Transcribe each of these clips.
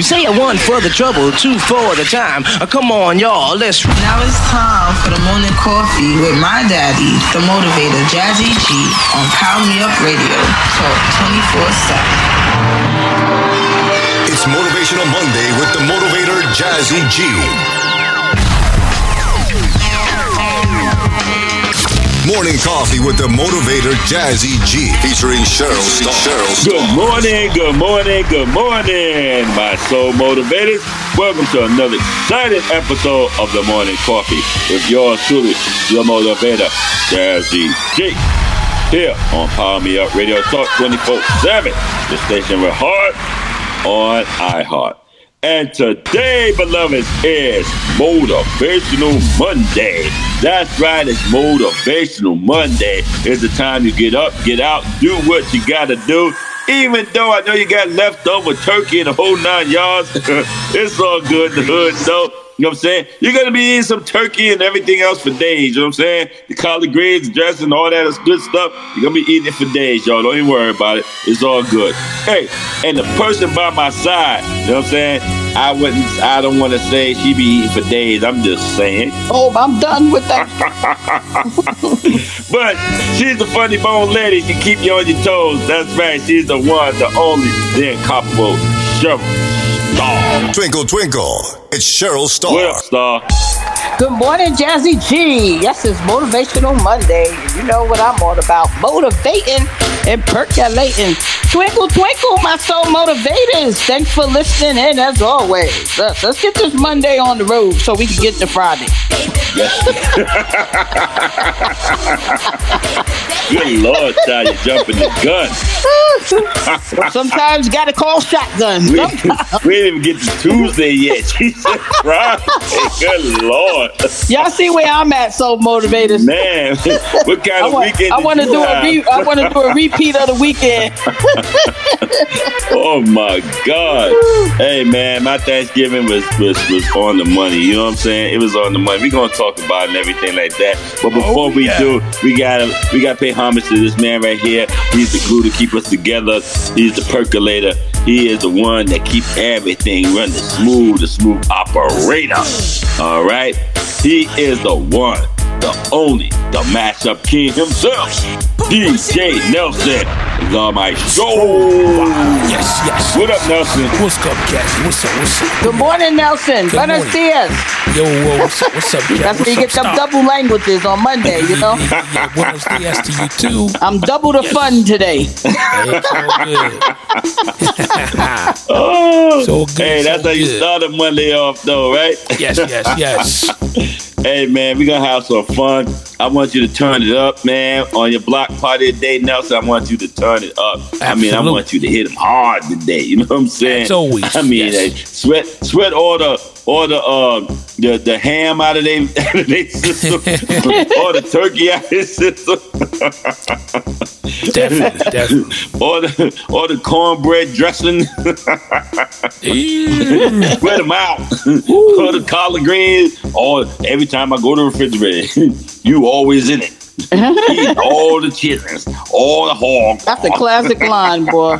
You say a one for the trouble, two for the time. Uh, come on, y'all, let's. Now it's time for the morning coffee with my daddy, the motivator, Jazzy G, on Power Me Up Radio. Talk 24 7. It's Motivational Monday with the motivator, Jazzy G. Morning Coffee with the motivator Jazzy G featuring Cheryl Starr. Cheryl. Good morning, good morning, good morning, my soul motivators. Welcome to another exciting episode of the Morning Coffee with yours truly, your motivator, Jazzy G. Here on Power Me Up Radio Talk 24 7, the station with heart on iHeart. And today, beloveds, is Motivational Monday. That's right, it's Motivational Monday. It's the time you get up, get out, do what you gotta do. Even though I know you got leftover turkey and the whole nine yards, it's all good. The hood, though. You know what I'm saying? You're gonna be eating some turkey and everything else for days. You know what I'm saying? The collard greens, dressing, all that is good stuff. You're gonna be eating it for days, y'all. Don't even worry about it. It's all good. Hey, and the person by my side, you know what I'm saying? I wouldn't. I don't want to say she be eating for days. I'm just saying. Oh, I'm done with that. but she's the funny bone lady. She keep you on your toes. That's right. She's the one, the only, the incomparable Cheryl Starr. Twinkle, twinkle. It's Cheryl Starr. What up, Star? Good morning, Jazzy G. Yes, it's Motivational Monday. You know what I'm all about. Motivating and percolating. Twinkle, twinkle, my soul motivators. Thanks for listening in as always. Let's, let's get this Monday on the road so we can get to Friday. Good Lord, child, you're jumping the gun. Sometimes you gotta call shotgun. We, we didn't even get to Tuesday yet. Said Friday. Good Lord. Y'all see where I'm at, so motivated. Man, what kind I of want, weekend? I want to do a re, I want to do a repeat of the weekend. Oh my God! Hey man, my Thanksgiving was, was was on the money. You know what I'm saying? It was on the money. We're gonna talk about it and everything like that. But oh, before we do, we gotta we gotta pay homage to this man right here. He's the glue to keep us together. He's the percolator. He is the one that keeps everything running smooth, the smooth operator. All right. He is the one, the only, the mashup king himself. DJ Nelson is on my show. Yes, yes. What up, Nelson? What's up, Cassie? What's up? What's up? Good morning, Nelson. Good Buenos morning. dias. Yo, whoa, what's up? What's up, Jack? That's where you get up, them double languages on Monday, you know? Yeah, yeah, yeah. Buenos dias to you too. I'm double the fun today. Hey, it's all good. Oh, So good, hey, that's so how you good. start a Monday off, though, right? Yes, yes, yes. Hey, man, we're going to have some fun. I want you to turn it up, man. On your block party today, Nelson, I want you to turn it up. I mean, I want you to hit them hard today. You know what I'm saying? As always, I mean, yes. hey, sweat, sweat all the, all the, uh, the, the ham out of their, out of their system, or the turkey out of their system. Definitely, definitely. or the or the cornbread dressing, spread them out, or the collard greens. Or every time I go to the refrigerator, you always in it. Eat all the chitlins, all the hog. That's a classic line, boy.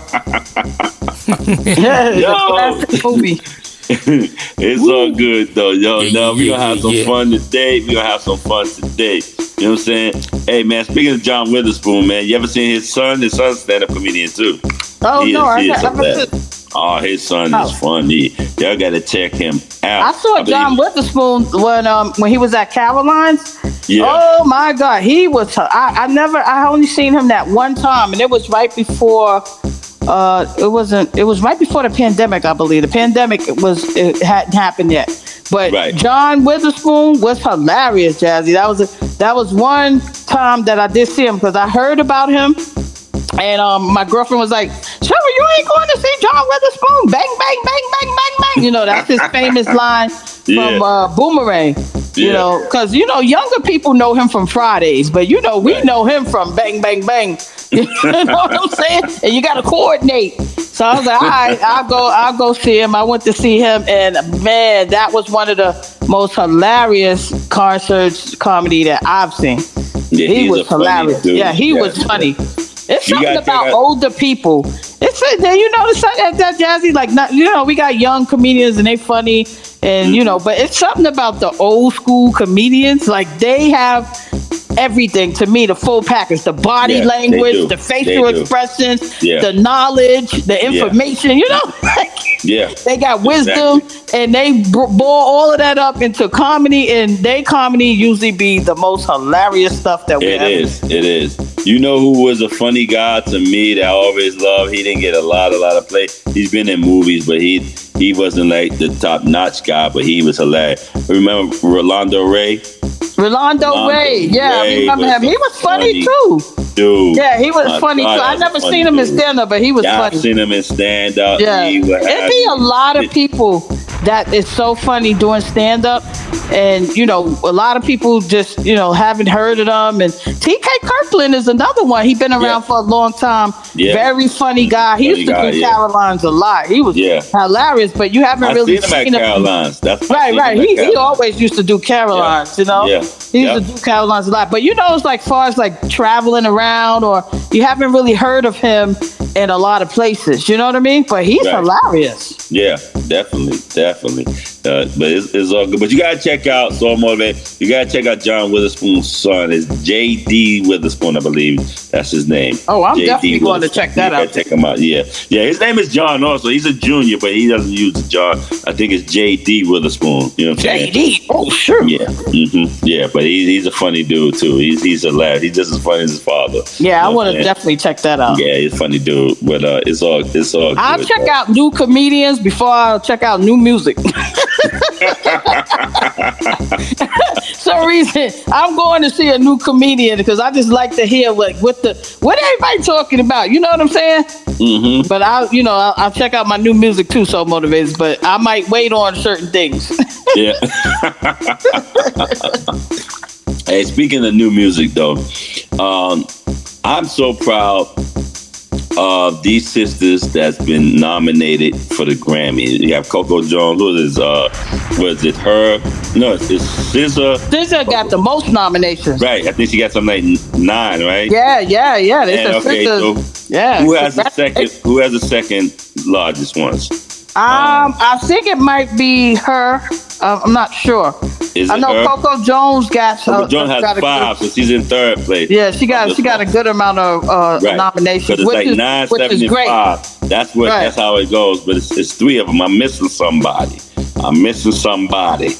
yeah, it's Yo. a classic movie. it's all good though, yo. Yeah, no, yeah, we gonna yeah, have some yeah. fun today. We gonna have some fun today. You know what I'm saying? Hey man, speaking of John Witherspoon, man, you ever seen his son? His son's stand up comedian too. Oh, He no, is- I, he is I, a I. Oh, his son Oh. is funny. Y'all gotta check him out. I saw believe- John Witherspoon when um when he was at Caroline's. Yeah. Oh my God, he was. I, I never. I only seen him that one time, and it was right before. Uh, it wasn't. It was right before the pandemic, I believe. The pandemic was it hadn't happened yet. But Right. John Witherspoon was hilarious, Jazzy. That was a, that was one time that I did see him because I heard about him, and um, my girlfriend was like, "Trevor, you ain't going to see John Witherspoon? Bang, bang, bang, bang, bang, bang." You know, that's his famous line from Yeah. uh, Boomerang. You Yeah. know, because you know younger people know him from Fridays, but you know we Right. know him from Bang Bang Bang. you know what I'm saying? And you got to coordinate. So I was like, all right, I'll go. I'll go see him. I went to see him, and man, that was one of the most hilarious concerts comedy that I've seen. Yeah, he was hilarious. Yeah, he Yeah. was funny. It's You something about out- older people It's then you know the something that jazzy like not you know we got young comedians and they funny and you know but it's something about the old school comedians like they have everything to me the full package the body Yeah, language the facial expressions Yeah. the knowledge the information you know like Yeah. they got wisdom and they b- boil all of that up into comedy and they comedy usually be the most hilarious stuff that we It ever is. It is. You know who was a funny guy to me that I always loved? He didn't get a lot, a lot of play. He's been in movies, but he he wasn't like the top notch guy, but he was hilarious. Remember Rolando Ray? Rolando Rolando Ray, yeah, I remember him. He was funny, funny too. Dude. Yeah, he was funny God, too. I never seen him in stand up, but he was Yeah, I've funny. seen him in stand up. Yeah, it'd be a lot of people that is so funny doing stand up, and you know, a lot of people just you know haven't heard of them. And TK Kirkland is another one. He's been around Yeah. for a long time. Yeah. Very funny guy. He Funny used to guy, do. Carolines a lot. He was Yeah. hilarious, but you haven't I really seen him at him. Caroline's. That's Right, right. He, he always used to do Carolines, you know? Yeah. He used to do Carolines a lot. But you know, it's like far as like traveling around or you haven't really heard of him in a lot of places. You know what I mean? But he's Right. hilarious. Yeah, definitely, definitely. Uh, but it's, it's all good. But you gotta check out So Motivated. You gotta check out John Witherspoon's son. It's J.D. Witherspoon, I believe. That's his name. Oh, I'm J.D. definitely going to check that You out. check him out. Yeah, yeah. His name is John. Also, he's a junior, but he doesn't use the John. I think it's J.D. Witherspoon. You know what I'm saying? JD. Oh, sure. Yeah, mm-hmm. yeah, but he's he's a funny dude too. He's he's a lad. He's just as funny as his father. Yeah, I You know what want to definitely check that out. Yeah, he's a funny dude. But uh, it's all it's all. I'll good, check though. out new comedians before I check out new music. Some reason I'm going to see a new comedian because I just like to hear like what the what everybody talking about. You know what I'm saying? Mhm. But I'll you know I'll, I'll check out my new music too. So motivated, but I might wait on certain things. Yeah. hey, speaking of new music though, um, I'm so proud of these sisters that's been nominated for the Grammy. You have Coco Jones. Who is uh, was it her? No, it's, it's SZA. SZA got the most nominations. Right, I think she got something like nine, right? Yeah, yeah, yeah. They And, okay, so yeah. who has the second? Who has the second largest ones? Um, I think it might be her. Uh, I'm not sure. Is I know her? Coco Jones got. Coco uh, Jones got has a five, Good, so she's in third place. yeah, she got she got a good amount of uh, Right. nominations, it's which like is nine which is great. five. That's what. Right. That's how it goes. But it's, it's three of them. I'm missing somebody. I'm missing somebody.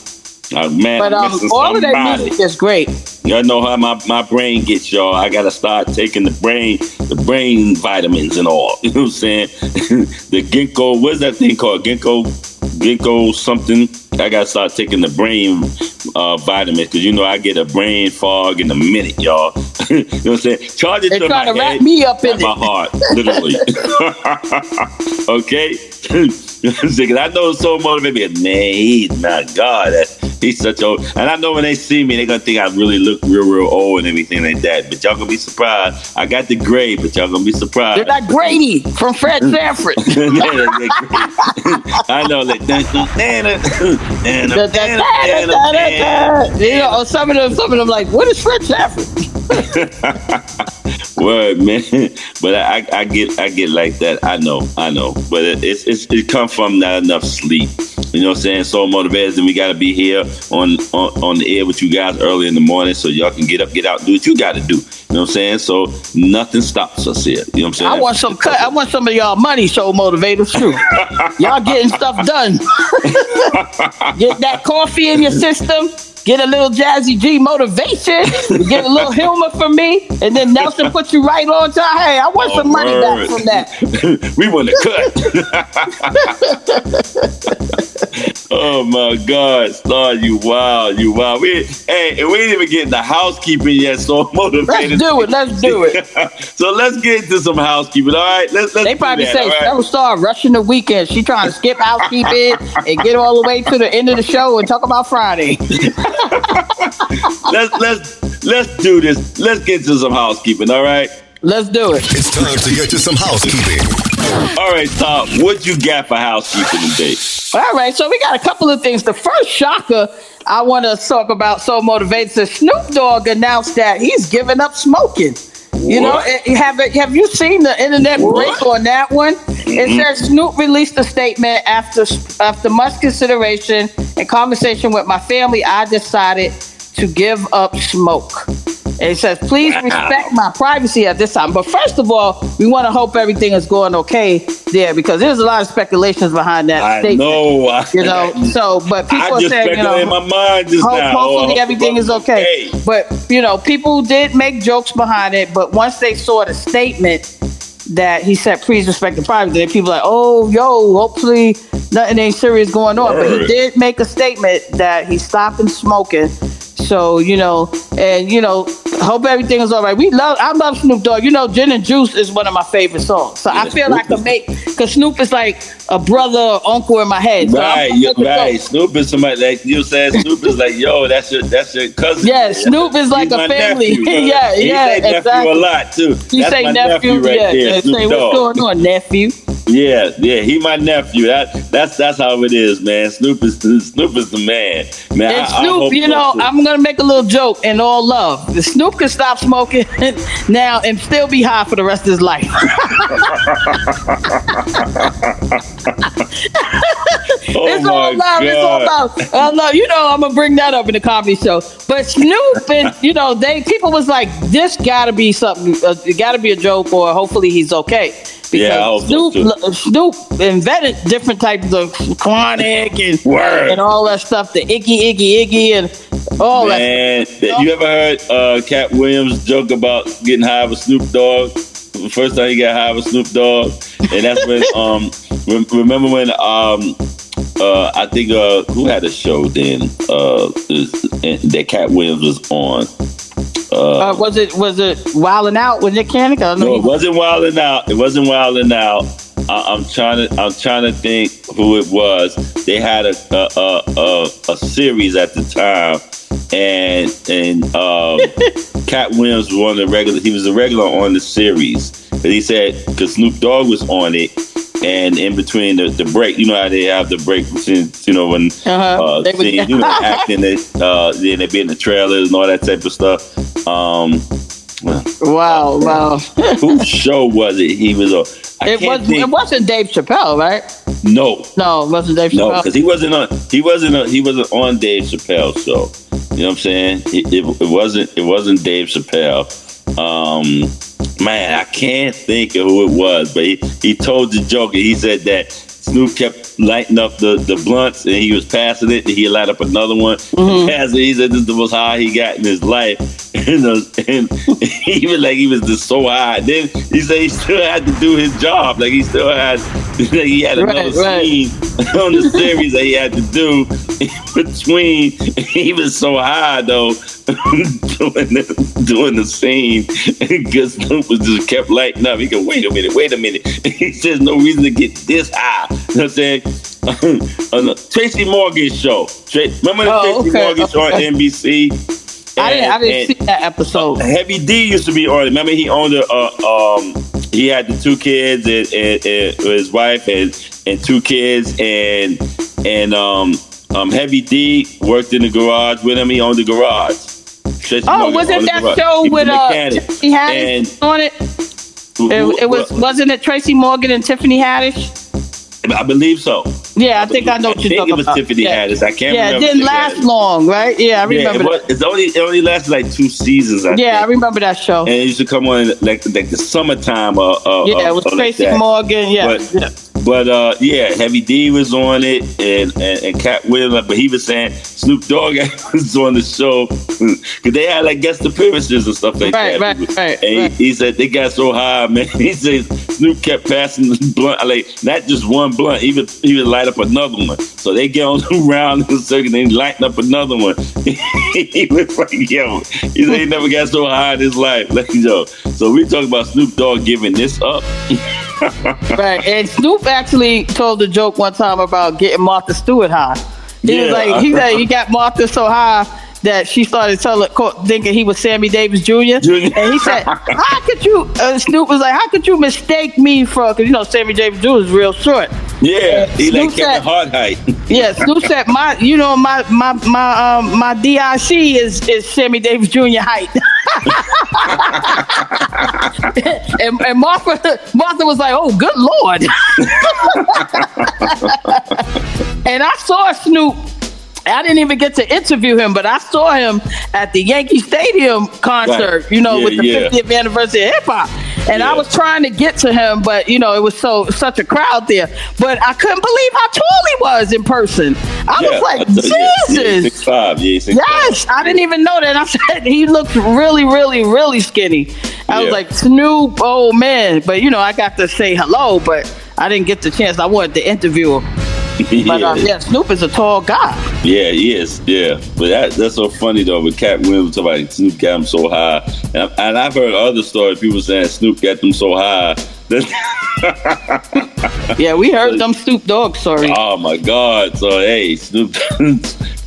Uh, man, But um, all of that music is great. Y'all know how my, my brain gets, y'all. I gotta start taking the brain, the brain vitamins and all. You know what I'm saying? the ginkgo, what's that thing called? Ginkgo, ginkgo something. I gotta start taking the brain uh, vitamins because you know I get a brain fog in a minute, y'all. you know what I'm saying? Charge it They're to my trying to wrap head, me up in my heart, literally. okay. Because I know so motivated. Man, my God. that- He's such old. And I know when they see me, they're gonna think I really look real, real old and everything like that. But y'all gonna be surprised. I got the gray, but y'all gonna be surprised. They're like Grady from Fred Sanford. I know, like. You know, some of them, some of them, like, what is Fred Sanford? Word, man. But I, I get, I get like that. I know, I know. But it, it's, it's, it come from not enough sleep. You know what I'm saying? So motivated, and we got to be here on, on on the air with you guys early in the morning, so y'all can get up, get out, do what you got to do. You know what I'm saying? So nothing stops us here. You know what I'm saying? I want some cut. I want some of y'all money, show motivators too. y'all getting stuff done. Get that coffee in your system. Get a little Jazzy G motivation. Get a little humor from me, and then Nelson put you right on time. Hey, I want some money back from that. we want to cut. oh my God, Star, you wild, you wild. We hey, and we ain't even getting the housekeeping yet, so I'm motivated. Let's do it. Let's do it. so let's get into some housekeeping. All right, let's let's They probably that, say right? Star rushing the weekend. She trying to skip housekeeping and get all the way to the end of the show and talk about Friday. let's let's let's do this. Let's get to some housekeeping. All right. Let's do it. It's time to get to some housekeeping. All right, Tom. What you got for housekeeping today? All right, so we got a couple of things. The first shocker I want to talk about, so motivated, says Snoop Dogg announced that he's giving up smoking. You know, eh, have have you seen the internet What? break on that one? Mm-hmm. It says Snoop released a statement after after much consideration and conversation with my family. I decided to give up smoke. And it says, please Wow. respect my privacy at this time. But first of all, we want to hope everything is going okay there because there's a lot of speculations behind that I statement. know. You know, so but people I just saying, you know, in my mind just Ho- now. hopefully Oh, everything is okay. okay. But you know, people did make jokes behind it. But once they saw the statement that he said, "Please respect the privacy," then people like, "Oh, yo, hopefully nothing ain't serious going on." But he did make a statement that he's stopping smoking. So you know, and you know, hope everything is all right. We love, I love Snoop Dogg. You know, Gin and Juice is one of my favorite songs. So I Yeah, feel like I Snoop can make because Snoop is like a brother, or uncle in my head. So Right, gonna you make a right. Snoop is somebody like you said. Snoop is like, yo, that's your that's your cousin. Yeah, Snoop is like a family. nephew, brother. Yeah, he yeah, say nephew exactly. a lot too. You that's say my nephew, right yeah. there. yeah, Snoop say what's going on, nephew? Yeah, yeah, he my nephew. That that's that's how it is, man. Snoop is Snoop is the man, man. And I- I Snoop, hope you know. I'm gonna make a little joke in all love. The Snoop can stop smoking now and still be high for the rest of his life. oh it's all love. It's all God. love. I love. You know, I'm gonna bring that up in the comedy show. But Snoop and you know, they people was like, this gotta be something. Uh, it gotta be a joke, or hopefully he's okay. Because Yeah, I hope so, Snoop. Snoop invented different types of chronic and Word. and all that stuff, the icky, icky, icky, and all that. Man, you ever heard uh, Katt Williams joke about getting high with Snoop Dogg? The first time he got high with Snoop Dogg, and that's when um re- remember when um uh I think uh who had a show then uh that Katt Williams was on. Uh, was it was it Wildin' Out with Nick Cannon? I know No, it wasn't Wildin' Out. It wasn't Wildin' Out. I, I'm trying to I'm trying to think who it was. They had a a a, a, a series at the time, and and um, Katt Williams was one of the regular. He was a regular on the series. and he said because Snoop Dogg was on it. And in between the, the break, you know how they have the break between, you know, when Uh-huh. uh, They would- scenes, you know, acting, it, uh, then they be in the trailers and all that type of stuff. Um, well, wow, wow. whose show was it? He was on. I It was. think. It wasn't Dave Chappelle, right? no, No, it wasn't Dave Chappelle. no, Chappelle. because he wasn't on. He wasn't. On, he wasn't on Dave Chappelle. show. You know what I'm saying? It, it, it wasn't. It wasn't Dave Chappelle. Um, man, I can't think of who it was, but he, he told the joke. He said that Snoop kept lighting up the, the blunts and he was passing it and he light up another one. Mm-hmm. It. He said this is the most high he got in his life. and, uh, and he was like he was just so high. Then he said he still had to do his job. Like he still had like he had Right, another right. scene on the series that he had to do in between. He was so high though doing the, doing the scene because Snoop was just kept lighting up. He go, wait a minute, wait a minute. He says no reason to get this high. You know what I'm saying? on the Tracy Morgan show. Tra- remember the Oh, Tracy okay, Morgan show on. NBC? I didn't. I didn't see that episode. Heavy D used to be on it. Remember, he owned a. Uh, um, he had the two kids and, and, and his wife and and two kids and and um um Heavy D worked in the garage with him. He owned the garage. Oh, Morgan wasn't that show He with uh. Tiffany Haddish on it? It, it was. who- Wasn't it Tracy Morgan and Tiffany Haddish? I believe so. Yeah, I think I know what I you're think talking it was about. Tiffany yeah. Haddish. I can't Yeah, it didn't last Haddish. long, right? Yeah, I Yeah, remember. it, was, that. it's only it only lasted like two seasons. I Yeah, I remember that show. and it used to come on like like the summertime. Uh, uh, yeah, uh, it was uh, like Tracy. Morgan. Yeah, But- yeah. But uh, yeah, Heavy D was on it, and and, and Katt Williams. But he was saying Snoop Dogg was on the show because they had like guest appearances and stuff like Right, that. right, right, And right. He, he said they got so high, man. He said Snoop kept passing the blunt, like not just one blunt. even would light up another one. So they get on the round in a circle, and lighting up another one. he was like, yo, he said he never got so high in his life. Like yo, so we talk about Snoop Dogg giving this up. Right, and Snoop actually told a joke one time about getting Martha Stewart high. He was like, he said he got Martha so high that she started telling, thinking he was Sammy Davis Jr. Jr. And he said, "How could you?" Uh, Snoop was like, "How could you mistake me for?" Because you know Sammy Davis Jr. is real short. Yeah, he like Kevin Hart height. Yeah, Snoop said, "My, you know, my my my um my DIC is is Sammy Davis Jr. height." and, and Martha Martha was like, "Oh, good lord!" and I saw Snoop. I didn't even get to interview him, but I saw him at the Yankee Stadium concert, Right. you know, Yeah, with the yeah. 50th anniversary of hip hop. And I was trying to get to him, but you know, it was so such a crowd there. But I couldn't believe how tall he was in person. I Yeah, was like, I yeah, yeah, Jesus. six five. Yeah, six Yes, I didn't even know that. I said he looked really, really, really skinny. I was like Snoop, oh man. But you know, I got to say hello, but I didn't get the chance. I wanted to interview him. But yeah, um, yeah, Snoop is a tall guy. yeah, he is. Yeah, but that that's so funny though. With Katt Williams talking about Snoop got him so high, and, and I've heard other stories. People saying Snoop got them so high. Yeah, we heard them Snoop Dogg story. oh my God! So hey, Snoop,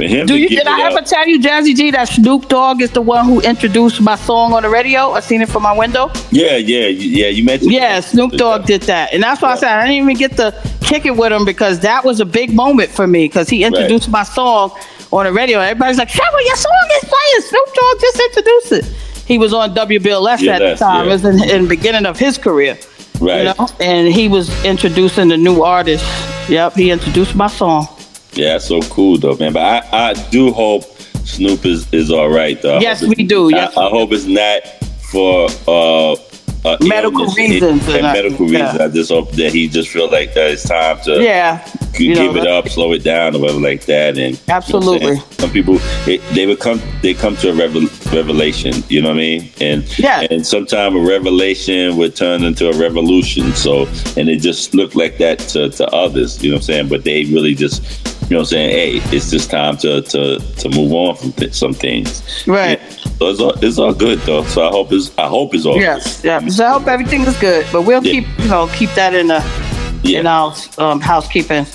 for him Do you did I ever up, tell you, Jazzy G, that Snoop Dogg is the one who introduced my song on the radio? I seen it from my window. yeah, yeah, yeah. You mentioned Yeah, Snoop Dogg uh, did that, and that's why I said I didn't even get to kick it with him because that was a big moment for me because he introduced my song on the radio. Everybody's like, "Trevor, your song is playing." Snoop Dogg just introduced it. He was on WBLS Yeah, at the time. yeah. It was in, in the beginning of his career, right. you know, and he was introducing the new artist. Yep, he introduced my song. Yeah, so cool though, man. But I, I do hope Snoop is, is all right though. Yes, we do. Yes, I, I hope it's not for uh, uh Medical illness reasons and, and I- medical yeah. reasons. I just hope that he just feel like that it's time to Yeah, g- you know, give it up, slow it down, or whatever like that. And you know Absolutely. some people it, they would come they come to a revel, revelation. You know what I mean? And Yeah. and sometimes a revelation would turn into a revolution. So and it just looked like that to, to others. You know what I'm saying? But they really just know what I'm saying? Hey, it's just time to to, to move on from th- some things. Right. Yeah. So it's all, it's all good though. So I hope it's I hope it's all Yes, good. yeah. So I hope everything is good, but we'll Yeah. keep you know keep that in the Yeah. in our um, housekeeping.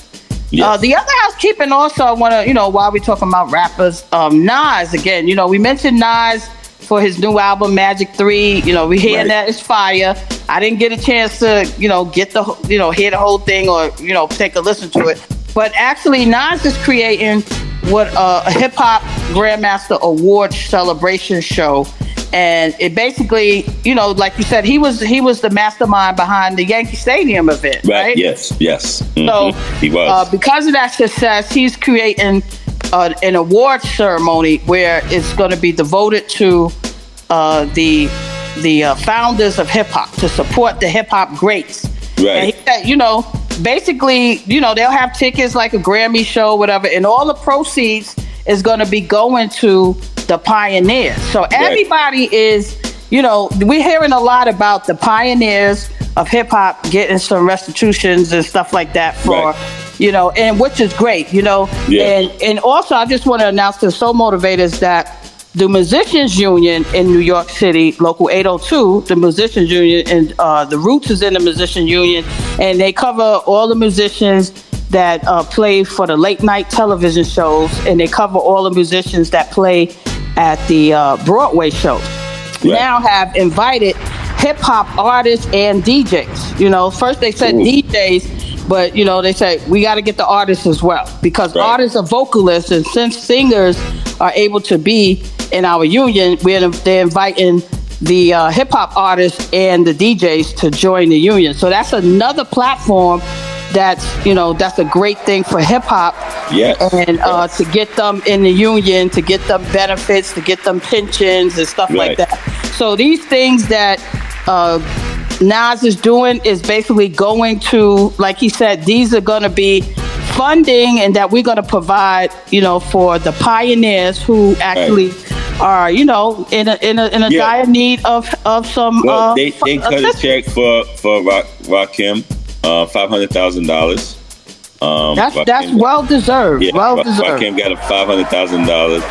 Yes. Uh, the other housekeeping also, I want to, you know, while we're talking about rappers, um, Nas again. You know, we mentioned Nas for his new album Magic Three. You know, we hearing Right. that it's fire. I didn't get a chance to, you know, get the, you know, hear the whole thing or you know take a listen to it. But actually, Nas is creating what uh, a hip hop Grandmaster Award celebration show. And it basically, you know, like you said, he was he was the mastermind behind the Yankee Stadium event, Right. right? Yes. Yes. So, Mhm. he was. Uh, because of that success, he's creating uh, an award ceremony where it's going to be devoted to uh, the the uh, founders of hip hop to support the hip hop greats. Right. And he said, you know, basically, you know, they'll have tickets like a Grammy show, whatever, and all the proceeds is going to be going to the pioneers. So everybody is, you know, we're hearing a lot about the pioneers of hip hop getting some restitutions and stuff like that for. Right. You know, and which is great, you know. Yeah. And and also I just want to announce to Soul Motivators that the Musicians Union in New York City, Local 802, the Musicians Union, and uh, the Roots is in the Musician Union, and they cover all the musicians that uh, play for the late night television shows, and they cover all the musicians that play at the uh, Broadway shows. Now have invited hip hop artists and DJs. You know, first they said Ooh. DJs, but you know they say we got to get the artists as well because Right. artists are vocalists, and since singers are able to be in our union, we're they're inviting the uh, hip hop artists and the DJs to join the union. So that's another platform. That's you know that's a great thing for hip hop Yes. and uh, to get them in the union, to get them benefits, to get them pensions and stuff like that. So these things that uh, Nas is doing is basically going to, like he said, these are going to be funding, and that we're going to provide, you know, for the pioneers who actually are, you know, in a in a in a Yeah. dire need of of some. Well, uh, they, they cut a check for for Rock, Rakim, uh, five hundred thousand dollars. Um, That's Rakim that's well deserved. yeah, well Ra- deserved. Rakim got a five hundred thousand dollars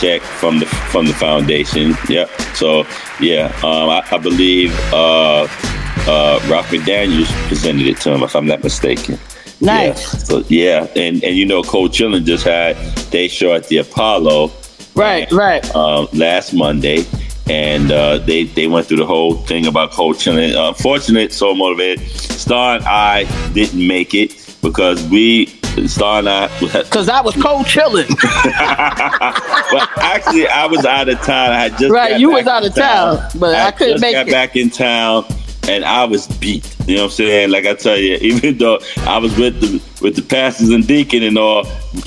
check from the from the foundation. Yep. So yeah, um, I, I believe uh, uh, Rock McDaniel's presented it to him, if I'm not mistaken. Nice. Yeah. So yeah, and and you know, Cold Chillin just had they show at the Apollo. Right, right. uh, last Monday, and uh, they they went through the whole thing about coaching. And unfortunate, so motivated. Star and I didn't make it because we Star and I. Because I was cold chilling. well, actually, I was out of town. I just Right, you was out of town, but I couldn't just make got it. back in town, and I was beat. You know what I'm saying? Like I tell you, even though I was with the with the pastors and deacon and all,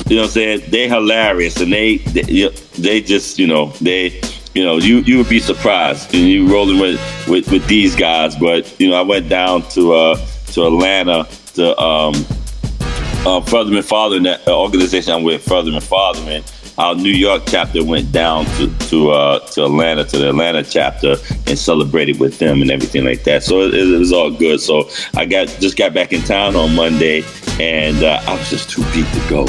you know what I'm saying? They hilarious, and they they, they just you know they. You know, you, you would be surprised, and you rolling with, with, with these guys. But you know, I went down to uh, to Atlanta to um, uh, Furtherman Fathering, that organization I'm with, Furtherman Fathering, our New York chapter went down to to uh, to Atlanta to the Atlanta chapter and celebrated with them and everything like that. So it, it was all good. So I got just got back in town on Monday, and uh, I was just too beat to go.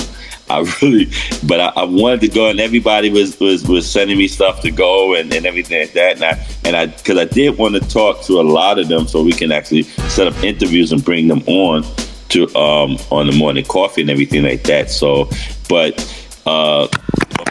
I really, but I, I wanted to go, and everybody was was, was sending me stuff to go and, and everything like that. And I and I because I did want to talk to a lot of them so we can actually set up interviews and bring them on to um on the morning coffee and everything like that. So, but uh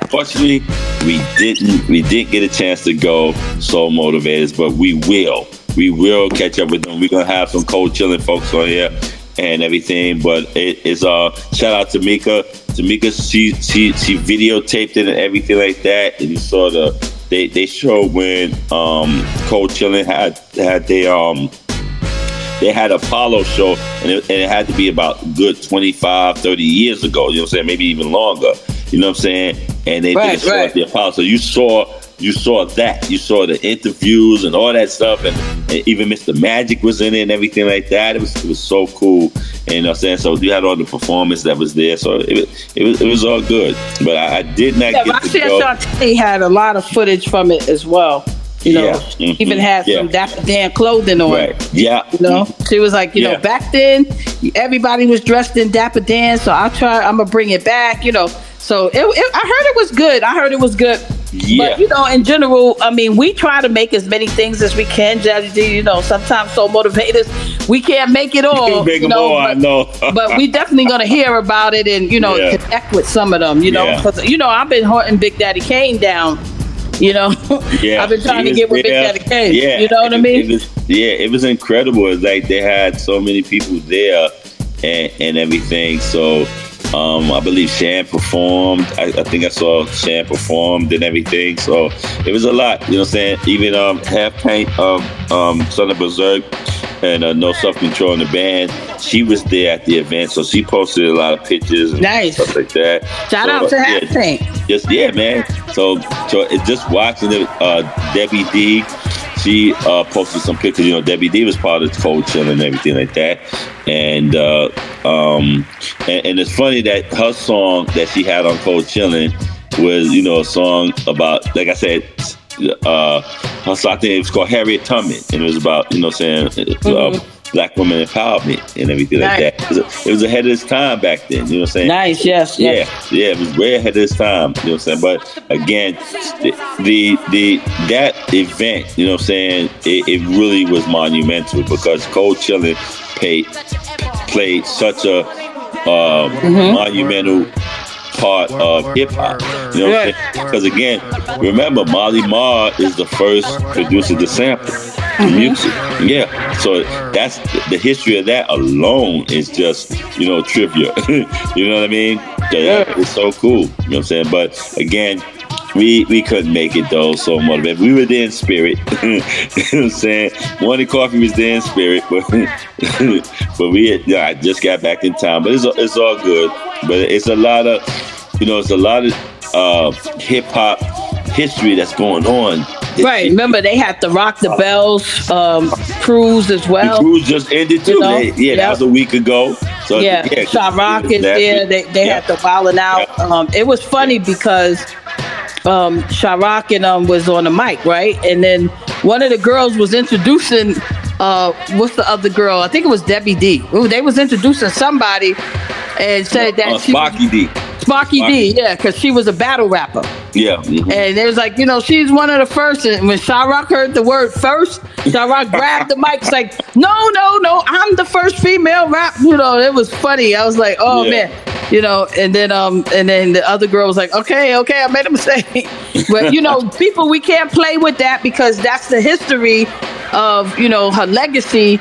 unfortunately we didn't we didn't get a chance to go so motivators, but we will. We will catch up with them. We're gonna have some cold chilling folks on here and everything. But it, it's uh shout out to Mika. Tamika she she she videotaped it and everything like that. And you saw the they they showed when um Cold Chillin had had they um they had Apollo show, and it, and it had to be about good 25, 30 years ago. You know what I'm saying? Maybe even longer. You know what I'm saying? And they Right, did a show right. the Apollo. So you saw you saw that. You saw the interviews and all that stuff, and, and even Mr. Magic was in it and everything like that. It was it was so cool. And you know what I'm saying? So you had all the performance that was there. So it was it was, it was all good. But I, I did not Yeah, get to go. Shante had a lot of footage from it as well. You know, Yeah, mhm, even had some yeah. Dapper Dan clothing on. Right. Yeah. You know, she was like, you Yeah. know, back then everybody was dressed in Dapper Dan, so I'll try. I'm gonna bring it back. You know, so it, it, I heard it was good. I heard it was good. Yeah. But you know, in general, I mean, we try to make as many things as we can, D. You know, sometimes so motivators, we can't make it all. Big you know, I but- know. but we definitely gonna hear about it and you know Yeah. connect with some of them. You know, Yeah. you know I've been hunting Big Daddy Kane down. You know, Yeah, I've been trying to get with there. Big Daddy Kane. Yeah, you know what I it- mean? It was, yeah, it was incredible. It's like they had so many people there and, and everything. So um, I believe Shan performed. I, I think I saw Shan performed and everything. So it was a lot. You know what I'm saying? Even um, Half Pint of um, Son of Bazerk and uh, No Self Control in the band. She was there at the event, so she posted a lot of pictures and Nice. stuff like that. Shout So, out to yeah, Half Pint. just yeah, man. So so just watching it. Uh, Debbie D, she uh, posted some pictures. You know, Debbie D was part of Cold Chill and everything like that. And uh, um, and, and it's funny that her song that she had on Cold Chillin' was you know a song about like I said. Uh, I think it was called Harriet Tubman, and it was about you know saying uh, black women empowerment and everything like that. It was, it was ahead of its time back then. You know what I'm saying? Nice, yes, Yeah, yes. yeah, it was way ahead of its time. You know what I'm saying? But again, the the, the that event, you know what I'm saying, it, it really was monumental because Cold Chillin' paid, played such a uh, Mm-hmm. monumental part of hip hop. You know what I'm saying? Because again, remember Marley Marl is the first producer to sample the music. Yeah. So that's the history of that alone is just, you know, trivia. you know what I mean? That is so cool. You know what I'm saying? But again, we we couldn't make it though, so motivated. We were there in spirit. you know what I'm saying? Morning coffee was there in spirit, but but we had, yeah, I just got back in town. But it's it's all good. But it's a lot of you know, it's a lot of uh, hip hop history that's going on. Right. Remember, they had to Rock the Bells um, cruise as The well. cruise just ended too. You know, They- yeah, that was a week ago. So yeah, Sha-Rock is there. They, they had the Wildin' Out. Yeah. Um, it was funny because um, Sha-Rock and um, was on the mic, right? And then one of the girls was introducing. Uh, what's the other girl? I think it was Debbie D. Ooh, they was introducing somebody and said that uh, she D. Sparky D, yeah, because she was a battle rapper. Yeah. mhm. And it was like, you know, she's one of the first. And when Sha-Rock heard the word first, Sha-Rock grabbed the mic. It's like, no, no, no, I'm the first female rap. You know, it was funny. I was like, oh Yeah. man. you know, and then um and then the other girl was like, okay, okay, I made a mistake. but you know, people we can't play with that because that's the history of you know her legacy.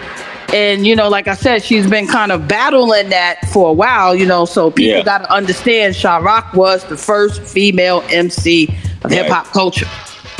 And you know, like I said, she's been kind of battling that for a while. You know, so people Yeah. got to understand. Rock was the first female MC of Right. hip hop culture.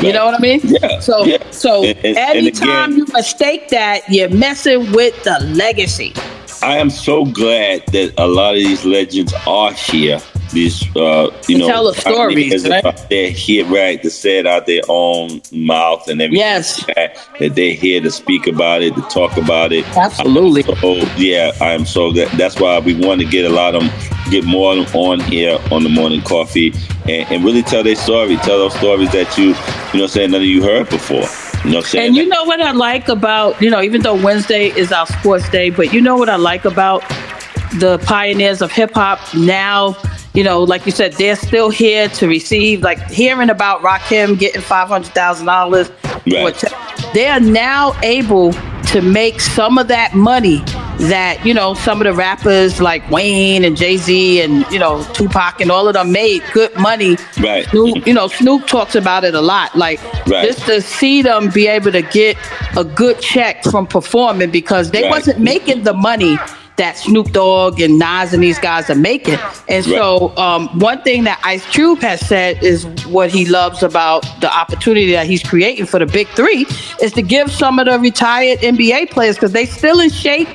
You know what I mean? Yeah, So, yeah. so And- and- and again- you mistake that, you're messing with the legacy. I am so glad that a lot of these legends are here. These, uh, you know, tell stories, pioneers right? They're here, right, to say it out their own mouth and everything. Yes. like That, that they're here to speak about it, to talk about it. Absolutely. So yeah, I am so glad. That's why we want to get a lot of them, get more of them on here on the morning coffee, and, and really tell their story. Tell those stories that you, you know, I'm saying none of you heard before. You know, saying And you know what I like about, you know, even though Wednesday is our sports day, but you know what I like about the pioneers of hip hop now, you know, like you said, they're still here to receive, like hearing about Rakim getting $500,000. Right. They are now able to make some of that money that, you know, some of the rappers like Wayne and Jay Z and, you know, Tupac and all of them made good money. Right. Snoop, you know, Snoop talks about it a lot. Like, Right. just to see them be able to get a good check from performing because they Right. wasn't making the money that Snoop Dogg and Nas and these guys are making. And so, um, one thing that Ice Cube has said is what he loves about the opportunity that he's creating for the Big Three is to give some of the retired NBA players because they still in shape.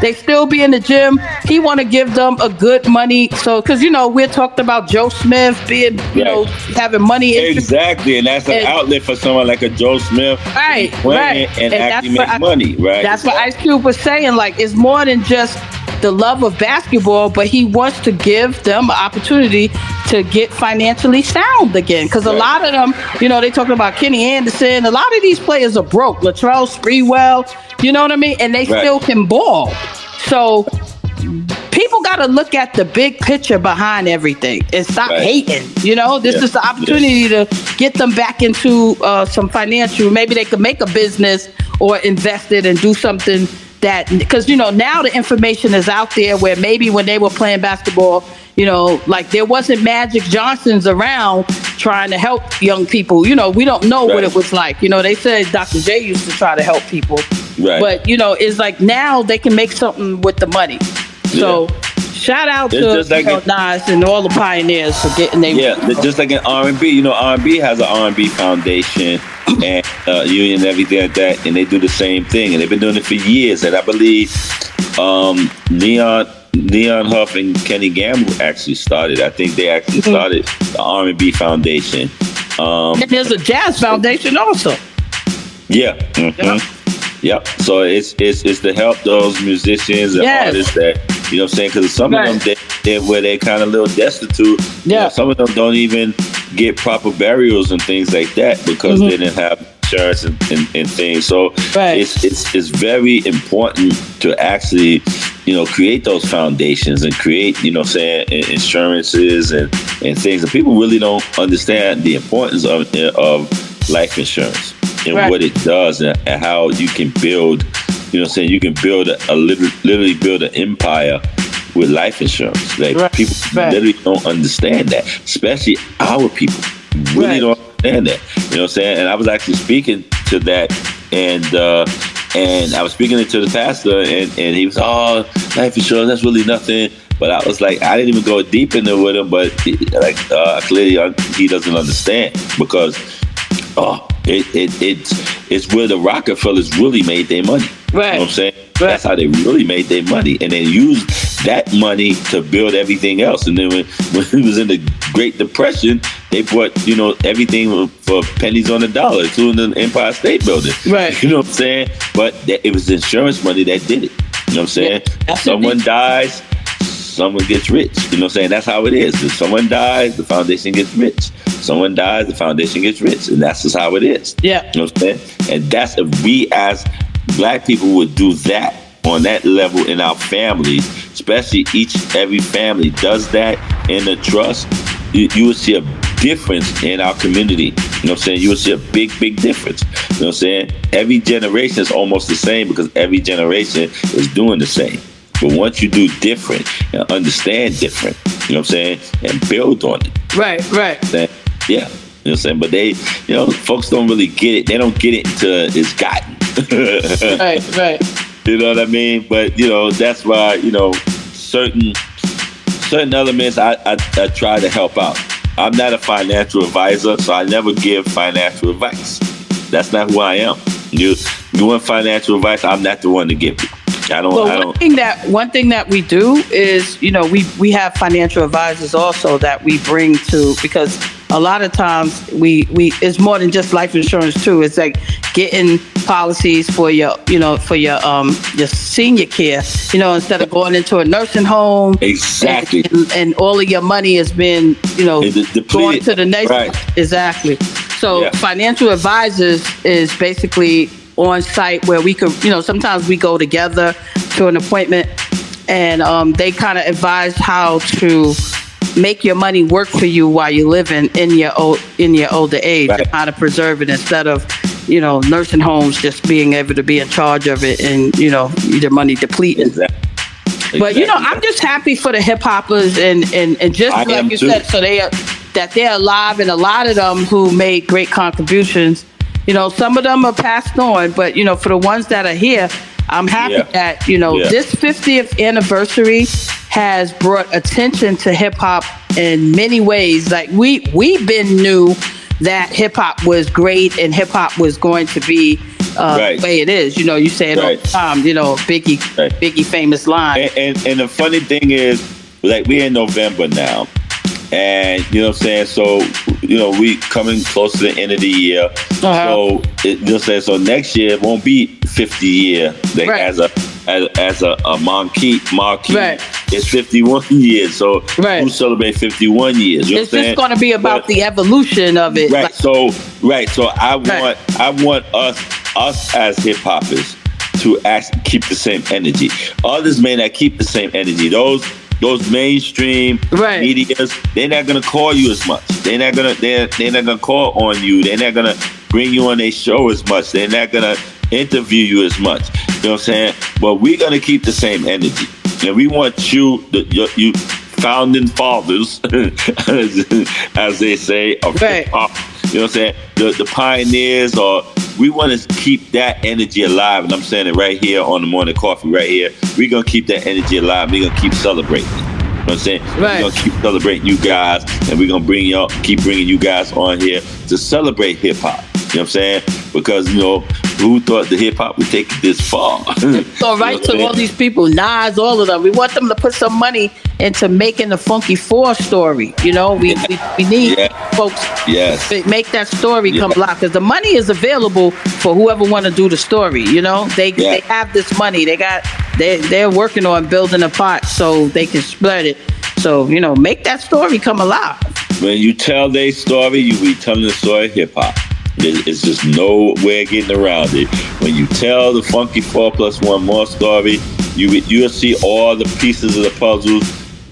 They still be in the gym. He want to give them a good money. So, because you know we're talking about Joe Smith being, you know, having money. Exactly, and that's an And- outlet for someone like a Joe Smith, Right, right. and, And actually make I- money, right? That's what Ice Cube was saying. Like, it's more than just the love of basketball, but he wants to give them an opportunity to get financially sound again. Because a lot of them, you know, they talking about Kenny Anderson. A lot of these players are broke. Latrell Sprewell, you know what I mean? And they Right. still can ball. So people got to look at the big picture behind everything and stop Right. hating. You know, this Yeah. is the opportunity to get them back into uh, some financial. Maybe they could make a business or invest it and do something that because you know now the information is out there where maybe when they were playing basketball. You know, like there wasn't Magic Johnsons around trying to help young people. You know, we don't know what it was like. You know, they said Dr. J used to try to help people. Right. But, you know, it's like now they can make something with the money. So shout out It's to just like know, Nas and all the pioneers for getting their Yeah, just like in R and B, you know, R and B has an R and B foundation and uh, union and everything like that, and they do the same thing, and they've been doing it for years. And I believe um, Leon Leon Huff and Kenny Gamble actually started. I think they actually Mm-hmm. started the R and B foundation. Um, And there's a jazz foundation also. yeah. mhm. Yep. So it's it's it's to help those musicians and Yes. artists that you know what I'm saying because some Right. of them they, they where they kind of a little destitute. You Yeah. know, some of them don't even get proper burials and things like that because they didn't have insurance and, and, and things. So. Right. it's it's it's very important to actually you know create those foundations and create you know saying insurances and and things and people really don't understand the importance of of life insurance and Right. what it does and, and how you can build you know saying you can build a, a literally, literally build an empire with life insurance like Right. people Right. literally don't understand that especially our people really Right. don't understand that. You know what I'm saying? And I was actually speaking to that and uh and I was speaking to the pastor and, and he was oh life insurance that's really nothing. But I was like I didn't even go deep into it with him but he- like uh, clearly he doesn't understand because oh it, it it's it's where the Rockefellers really made their money. Right. you know what I'm saying? Right. that's how they really made their money and they used that money to build everything else. And then when, when it was in the Great Depression they bought you know everything for pennies on the dollar including the Empire State Building. Right. you know what I'm saying? But that, it was insurance money that did it. You know what I'm saying? Yeah, someone dies someone gets rich. You know what I'm saying? That's how it is. If someone dies the foundation gets rich. Someone dies the foundation gets rich. And that's just how it is. Yeah. you know what I'm saying? And that's if we as black people would do that on that level in our families, especially each every family does that in the trust, you, you would see a difference in our community. You know what I'm saying? You will see a big, big difference. You know what I'm saying? Every generation is almost the same because every generation is doing the same. But once you do different and understand different, You know what I'm saying? And build on it. Right, right. That, yeah. You know what I'm saying? But they, you know, folks don't really get it. They don't get it until it's gotten. right, right. You know what I mean? But you know, that's why you know certain certain elements I, I, I try to help out. I'm not a financial advisor, so I never give financial advice. That's not who I am. You you want financial advice? I'm not the one to give it. I don't. Well, I one don't. thing that one thing that we do is, you know, we we have financial advisors also that we bring to because a lot of times we we it's more than just life insurance too. It's like getting policies for your you know for your um your senior care. You know, instead of going into a nursing home. Exactly. And, and all of your money has been you know It is depleted. going to the next. Right. Exactly. So Yeah. financial advisors is basically on site where we could, you know, sometimes we go together to an appointment and um, they kind of advise how to make your money work for you while you're living in your old in your older age Right. and how to preserve it instead of you know nursing homes just being able to be in charge of it and you know your money depleting Exactly. but you know, I'm just happy for the hip hoppers and, and, and just I like you too. said, so they are that they're alive and a lot of them who made great contributions. You know, some of them are passed on, but you know, for the ones that are here, I'm happy Yeah. that, you know, Yeah. this 50th anniversary has brought attention to hip hop in many ways. Like we we've been knew that hip hop was great and hip hop was going to be uh, Right. the way it is. You know, you say it all Right. the time. You know, Biggie, Right. Biggie famous line. And, and and the funny thing is, like we're in November now, and you know what I'm saying. So you know we coming close to the end of the year. Uh-huh. So it, you know what I'm saying. So next year won't be 50 year like as a as, as a, a marquee marquee. Right. It's 51 years. So Right. who celebrate 51 years? You it's just going to be about But- the evolution of it. Right. Like, So right. So I want I want us us as hip hoppers to keep the same energy. Others may not keep the same energy. Those those mainstream Right. medias, they're not gonna call you as much. They're not gonna they're they're not gonna call on you. They're not gonna bring you on their show as much. They're not gonna interview you as much. You know what I'm saying? But we're gonna keep the same energy. And we want you the you, you founding fathers, as they say, of Right. hip hop. You know what I'm saying? The the pioneers or we want to keep that energy alive. And I'm saying it right here on the morning coffee, right here. We're gonna keep that energy alive. We're gonna keep celebrating. You know what I'm saying? Right. We're gonna keep celebrating you guys, and we're gonna bring y'all, keep bringing you guys on here to celebrate hip hop. You know what I'm saying? Because you know, who thought the hip hop would take it this far? so right to all these people, Nas, all of them. We want them to put some money into making the Funky Four story. You know, we we, we need Yeah. folks Yes. to make that story come Yeah. alive because the money is available for whoever want to do the story. You know, they Yeah. they have this money. They got they they're working on building a pot so they can spread it. So you know, make that story come alive. when you tell their story, you be telling the story of hip hop. It's just no way of getting around it. When you tell the Funky Four Plus One More story, you you'll see all the pieces of the puzzles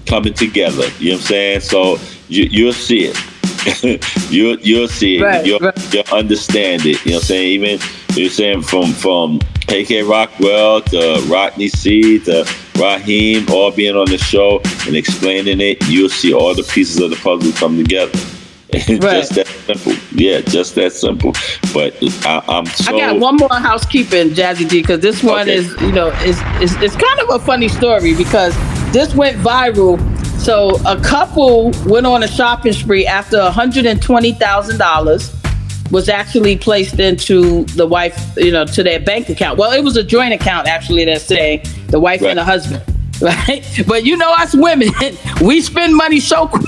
coming together. You know what I'm saying? So you, you'll see it. you'll you'll see it. Right, you'll, right. you'll understand it. You know what I'm saying? Even you're saying from from KK Rockwell to Rodney C to Raheem all being on the show and explaining it, you'll see all the pieces of the puzzle come together. just that simple. Yeah, just that simple. But I, I'm so I got one more housekeeping, Jazzy G, because this one Okay. is, you know, is, is it's kind of a funny story because this went viral. So a couple went on a shopping spree after $120,000 was actually placed into the wife, you know, to their bank account. Well, it was a joint account actually that's saying the wife Right. and the husband. Right, but you know us women, we spend money so quick.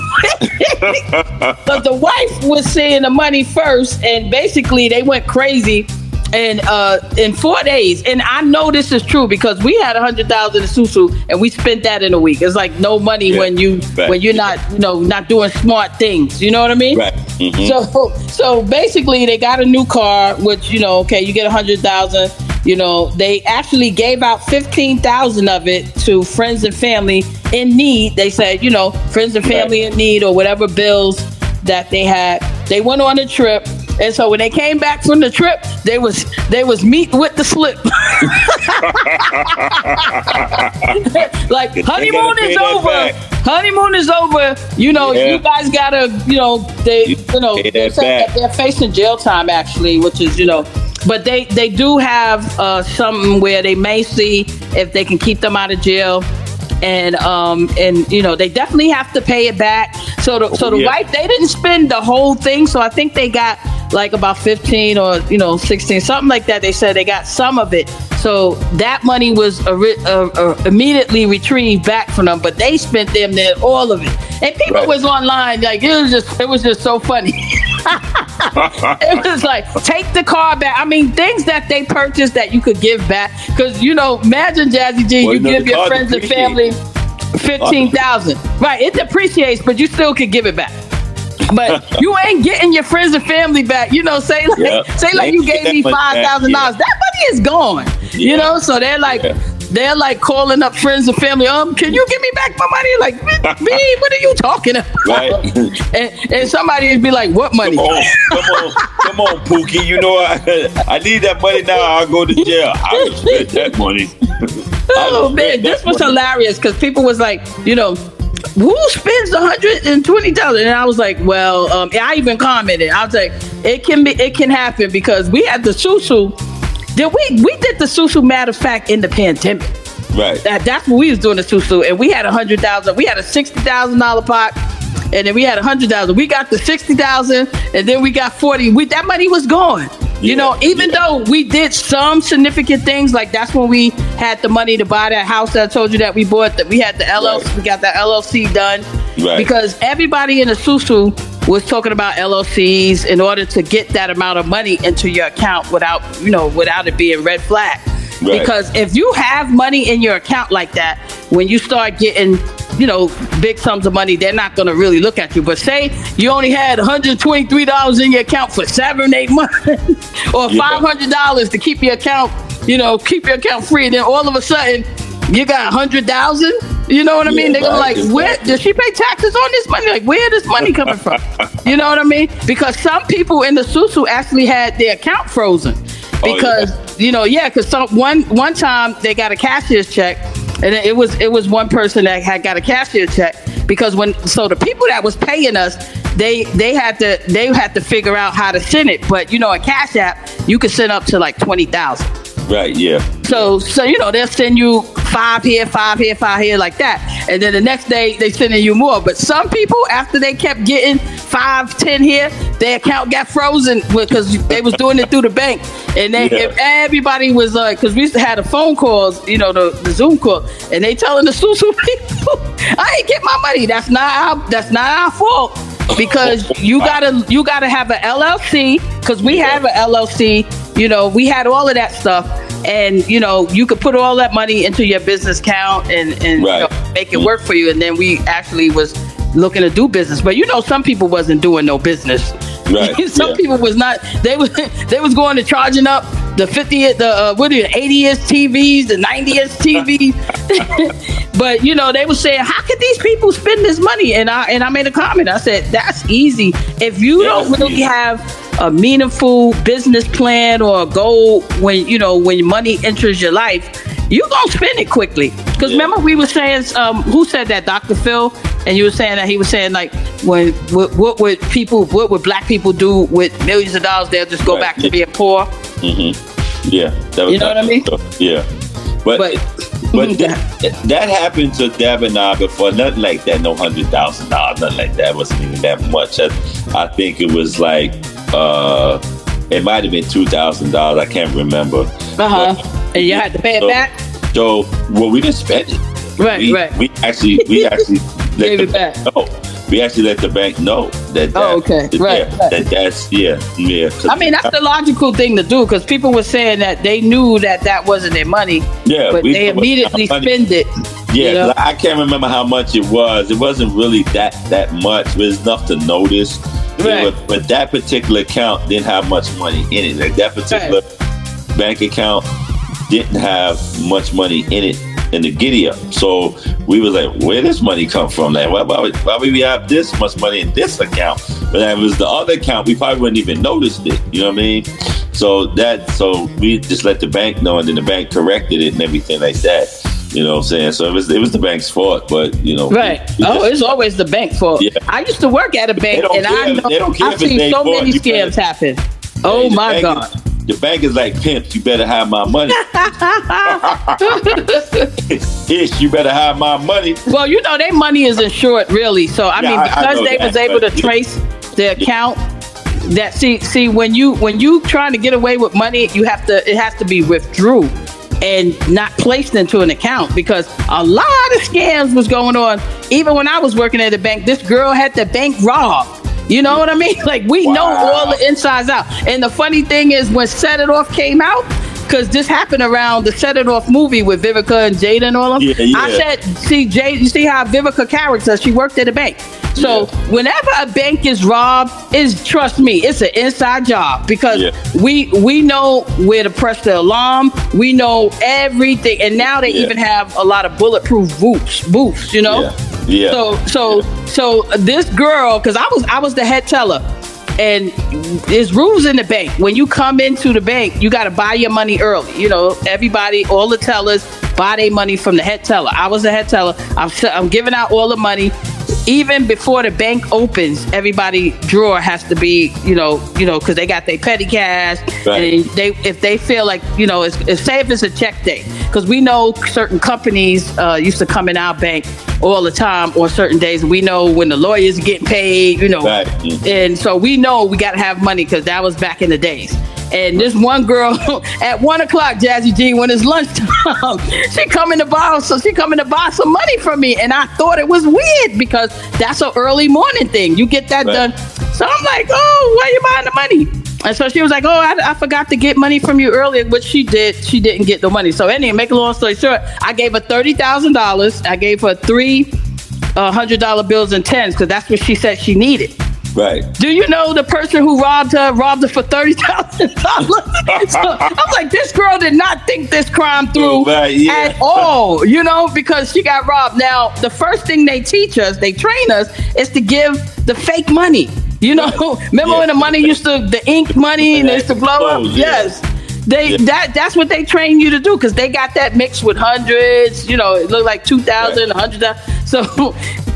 But the wife was seeing the money first, and basically they went crazy. And uh, in four days, and I know this is true because we had a hundred thousand in Susu, and we spent that in a week. It's like no money Yeah. when you Right. when you're not you know not doing smart things. You know what I mean? Right. Mhm. So so basically, they got a new car, which you know, okay, you get a hundred thousand. You know, they actually gave out fifteen thousand of it to friends and family in need. They said, you know, friends and family in need or whatever bills that they had. They went on a trip. And so when they came back from the trip, they was they was meat with the slip. like honeymoon is over. honeymoon is over. You know, Yeah. you guys gotta, you know, they, you know, Pay they that said back. that they're facing jail time actually, which is, you know, but they they do have uh, something where they may see if they can keep them out of jail. And um and you know they definitely have to pay it back. So the so the Yeah. wife they didn't spend the whole thing. So I think they got like about fifteen or you know sixteen something like that. They said they got some of it. So that money was uh, uh, uh, immediately retrieved back from them, but they spent them there all of it. And people Right. was online like it was just it was just so funny. it was like take the car back. I mean things that they purchased that you could give back because you know imagine Jazzy G Well, you you know, give your friends and family fifteen thousand. Right, it depreciates, but you still could give it back. But you ain't getting your friends and family back. You know, say like Yeah. say like you gave me money five thousand dollars. yeah. That money is gone. You know, so they're like Yeah. they're like calling up friends and family. Um, can you give me back my money? Like me, what are you talking about? Right. and, and somebody would be like, "What money?" Come on, come on, come on, Pookie. You know I, I need that money now. I'll go to jail. I spend that money. Oh man, this was hilarious because people was like, you know, who spends a hundred and twenty dollars? And I was like, well, um, I even commented. I was like, it can be, it can happen because we had the susu. Did we we did the susu? Matter of fact, in the pandemic, Right. that that's what we was doing the susu, and we had a hundred thousand. We had a sixty thousand dollar pot. And then we had a hundred thousand. We got the sixty thousand, and then we got forty. We that money was gone. You Yeah, know, even yeah. though we did some significant things, like that's when we had the money to buy that house that I told you that we bought. That we had the LLC, Right. we got the LLC done Right. because everybody in the susu was talking about LLCs in order to get that amount of money into your account without you know without it being red flag. Right. Because if you have money in your account like that, when you start getting, you know, big sums of money, they're not going to really look at you. But say you only had $123 in your account for seven, eight months, or $500 to keep your account, you know, keep your account free, and then all of a sudden you got 100000 You know what I Yeah, mean? They're like, where does she pay taxes on this money? Like, where this money coming from? you know what I mean? Because some people in the susu actually had their account frozen Oh, yeah. because you know, yeah, because some one one time they got a cashier's check, and it was it was one person that had got a cashier's check because when so the people that was paying us, they they had to they had to figure out how to send it, but you know, a Cash App you could send up to like twenty thousand. Right. Yeah. So, so you know, they'll send you five here, five here, five here, like that, and then the next day they sending you more. But some people, after they kept getting five, ten here, their account got frozen because they was doing it through the bank, and then Yeah. if everybody was like, because we used to have the phone calls, you know, the, the Zoom call, and they telling the Susu people, I ain't get my money. That's not our, that's not our fault. Because you gotta you gotta have an LLC because we have an LLC. You know, we had all of that stuff, and you know, you could put all that money into your business account and and you know, make it work for you. And then we actually was looking to do business, but you know, some people wasn't doing no business. Right, some yeah. people was not. They was they was going to charging up the 50 the uh, what are you 80 inch TVs, the 90 inch TVs. but you know, they were saying, how could these people spend this money? And I and I made a comment. I said, that's easy. If you Yeah, don't really easy. have a meaningful business plan or a goal when you know when money enters your life, you're gonna spend it quickly. Because Yeah. remember we were saying, um, who said that? Dr. Phil, and you were saying that he was saying like, when what, what would people, what would black people do with millions of dollars? They'll just go Right. back to being poor. Yeah. That was You know what I mean? Yeah. But But but that, that happened to Deb and I before. Nothing like that. No hundred thousand dollars. Nothing like that. It wasn't even that much. I, I think it was like uh, it might have been two thousand dollars. I can't remember. uh huh, and you had to pay it So- back. So well, we didn't spend it. Right, we, right. We actually we actually Gave it back. know. We actually let the bank know that. that Oh, okay. that- Right, yeah, right. That that's yeah yeah. I mean, that's the logical thing to do because people were saying that they knew that that wasn't their money, Yeah, but we- they immediately spend it. Yeah, you know? I can't remember how much it was. It wasn't really that that much. It was enough to notice. It Right. was- but that particular account didn't have much money in it. Like that particular bank account didn't have much money in it in the giddy up. So we was like, where this money come from? Like, why, why, why would we have this much money in this account? But that was the other account. We probably wouldn't even noticed it. You know what I mean? So that so we just let the bank know, and then the bank corrected it and everything like that. You know what I'm saying? So it was, it was the bank's fault, but you know, Right. we Oh, just- it's always the bank fault. Yeah. I used to work at a bank, and I know, care I've seen so many scams happen. Oh my god. is- the bank is like pimps. You better have my money. Ish, you better have my money. Well, you know, their money is insured, really. So I Yeah, mean, I- I because they that, was able to trace the account. That see, see, when you when you trying to get away with money, you have to it has to be withdrew and not placed into an account because a lot of scams was going on. Even when I was working at the bank, this girl had the bank robbed. You know what I mean? Like we know all the insides out. And the funny thing is, when Set It Off came out, because this happened around the Set It Off movie with Vivica and Jada and all of them. Yeah, yeah. I said, see, Jay, you see how Vivica character, she worked at a bank. So Yeah. whenever a bank is robbed, is trust me, it's an inside job because Yeah. we we know where to press the alarm. We know everything, and now they Yeah. even have a lot of bulletproof boots, boots. You know. Yeah. So so so this girl, because I was I was the head teller, and there's rules in the bank. When you come into the bank, you got to buy your money early. You know, everybody, all the tellers buy their money from the head teller. I was the head teller. I'm I'm giving out all the money. Even before the bank opens, everybody drawer has to be, you know, you know, because they got their petty cash, Right. and they if they feel like, you know, it's, it's say if it's a check day, because we know certain companies uh, used to come in our bank all the time on certain days. We know when the lawyers get paid, you know, Right. Mhm. and so we know we got to have money because that was back in the days. And this one girl at one o'clock, Jazzy G, when it's lunchtime, she coming to borrow, so she coming to buy some money from me, and I thought it was weird because that's an early morning thing. You get that Right. done. So I'm like, oh, why you buying the money? And so she was like, oh, I, I forgot to get money from you earlier, which she did. She didn't get the money. So anyway, make a long story short, I gave her thirty thousand dollars. I gave her three uh, hundred dollar bills and tens because that's what she said she needed. Right. Do you know the person who robbed her robbed her for thirty thousand dollars? So I'm like, this girl did not think this crime through Right, yeah. at all, you know, because she got robbed. Now, the first thing they teach us, they train us, is to give the fake money. You know, remember Yeah. when the money used to the ink money and it used to blow up? Yeah. Yes. They Yeah. that that's what they train you to do because they got that mixed with hundreds. You know, it looked like two thousand, Right. hundred. So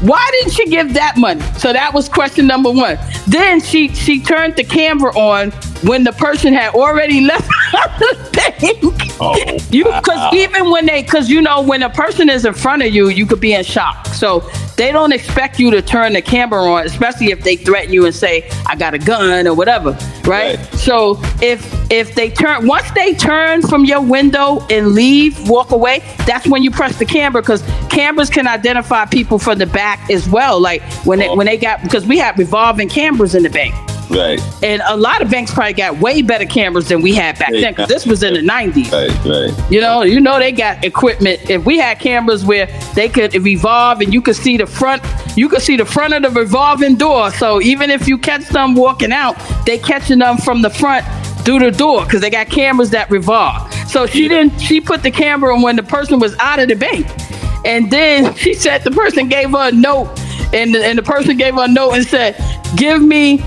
why didn't she give that money? So that was question number one. Then she she turned the camera on when the person had already left the bank. Oh, You because even when they because you know when a person is in front of you, you could be in shock. So they don't expect you to turn the camera on, especially if they threaten you and say, "I got a gun" or whatever, right? Right. So if if they turn once they turn from your window and leave, walk away, that's when you press the camera because cameras can identify people from the back as well. Like when they oh. when they got because we have revolving cameras in the bank. Right. And a lot of banks probably got way better cameras than we had back then because this was in the 90s. Right, right. You know, you know they got equipment. If we had cameras where they could revolve and you could see the front, you could see the front of the revolving door. So even if you catch them walking out, they catching them from the front through the door because they got cameras that revolve. So she didn't. She put the camera on when the person was out of the bank, and then she said the person gave her a note, and the, and the person gave her a note and said, "Give me."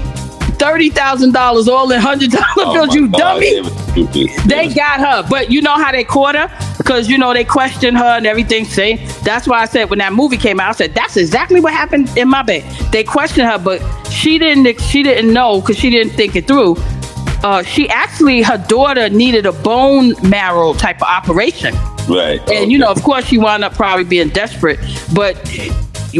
Thirty thousand dollars, all in hundred dollar Oh, bills, you God, dummy. it was stupid. They got her, but you know how they caught her because you know they questioned her and everything. See, that's why I said when that movie came out, I said that's exactly what happened in my bed. They questioned her, but she didn't. She didn't know because she didn't think it through. Uh, she actually, her daughter needed a bone marrow type of operation, Right. and you know, of course, she wound up probably being desperate. But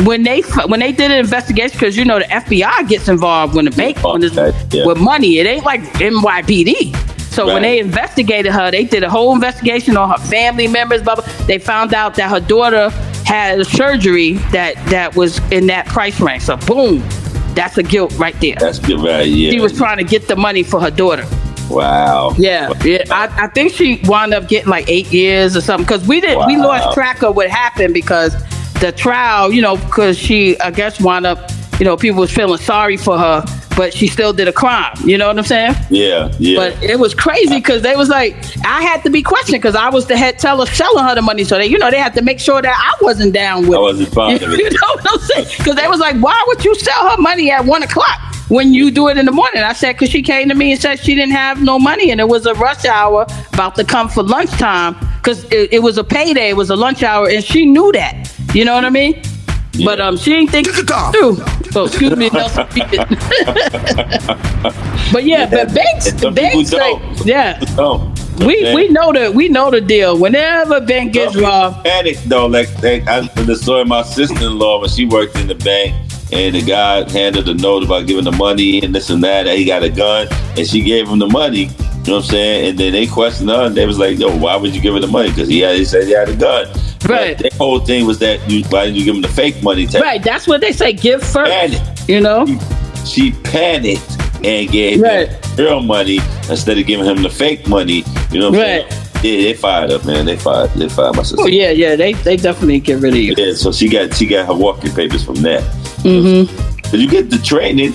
when they when they did an investigation, because you know the FBI gets involved when the bank oh, when it's, yeah. with money, it ain't like NYPD. So when they investigated her, they did a whole investigation on her family members. Blah, blah. They found out that her daughter had a surgery that that was in that price range. So boom, that's a guilt right there. That's good, right. Yeah. She was trying to get the money for her daughter. wow. Yeah, yeah. I, I think she wound up getting like eight years or something because we didn't. We lost track of what happened because the trial, you know, because she, I guess, wound up, you know, people was feeling sorry for her, but she still did a crime. You know what I'm saying? Yeah. Yeah. But it was crazy because they was like, I had to be questioned because I was the head teller selling her the money. So they, you know, they had to make sure that I wasn't down with I wasn't fond of it. You know what I'm saying? Because they was like, why would you sell her money at one o'clock when you do it in the morning? I said, because she came to me and said she didn't have no money and it was a rush hour about to come for lunchtime because it, it was a payday, it was a lunch hour, and she knew that. You know what I mean? But um, she didn't think it through. Oh, excuse me, Nelson. but yeah, but banks, banks, like, yeah, we we know the we know the deal. Whenever bank gets robbed, Panic though, like they, I the story of my sister-in-law when she worked in the bank, and the guy handed a note about giving the money and this and that. And he got a gun, and she gave him the money. You know what I'm saying? And then they questioned her, and they was like, "Yo, why would you give her the money? Because he had, he said he had a gun." Right. But the whole thing was that you, why did you give him the fake money? type right? That's what they say. Give first. Panic. You know. She panicked and gave Right. him real money instead of giving him the fake money. You know what I'm Right. saying? Yeah, they fired up, man. They fired. They fired my sister. Oh yeah, yeah. They they definitely get rid of you. Yeah, so she got she got her walking papers from that. Mm-hmm. But you get the training,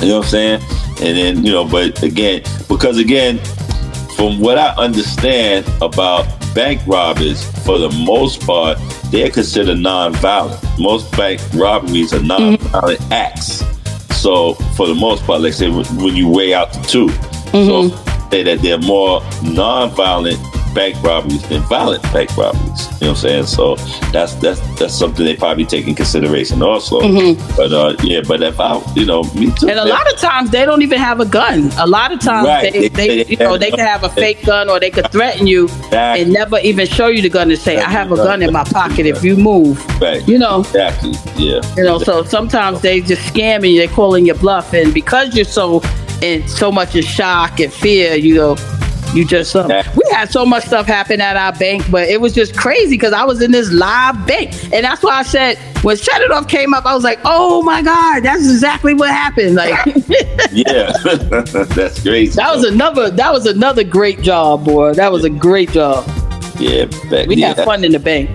you know what I'm saying? And then, you know, but again, because again, from what I understand about bank robbers, for the most part, they're considered non-violent. Most bank robberies are mm-hmm. non-violent acts. So for the most part, like say when when you weigh out the 2 so mm-hmm. say that they're more non-violent bank robberies than violent bank robberies. You know what I'm saying? So that's that's that's something they probably take in consideration also. But uh, yeah, but if I, you know, me too. And a lot of times they don't even have a gun. A lot of times Right. they, They- they, you know they can have a fake gun or they could threaten you Exactly. and never even show you the gun and say, "I have a gun in my pocket if you move." right, You know, exactly, yeah, you know. So sometimes they just scamming you. They're calling your bluff, and because you're so in so much in shock and fear, you know. You just um, Yeah. we had so much stuff happen at our bank, but it was just crazy because I was in this live bank, and that's why I said when Set It Off came up, I was like, "Oh my God, that's exactly what happened!" Like yeah. that's crazy. That was another. That was another great job, boy. That was a great job. yeah, back, We yeah, had fun in the bank.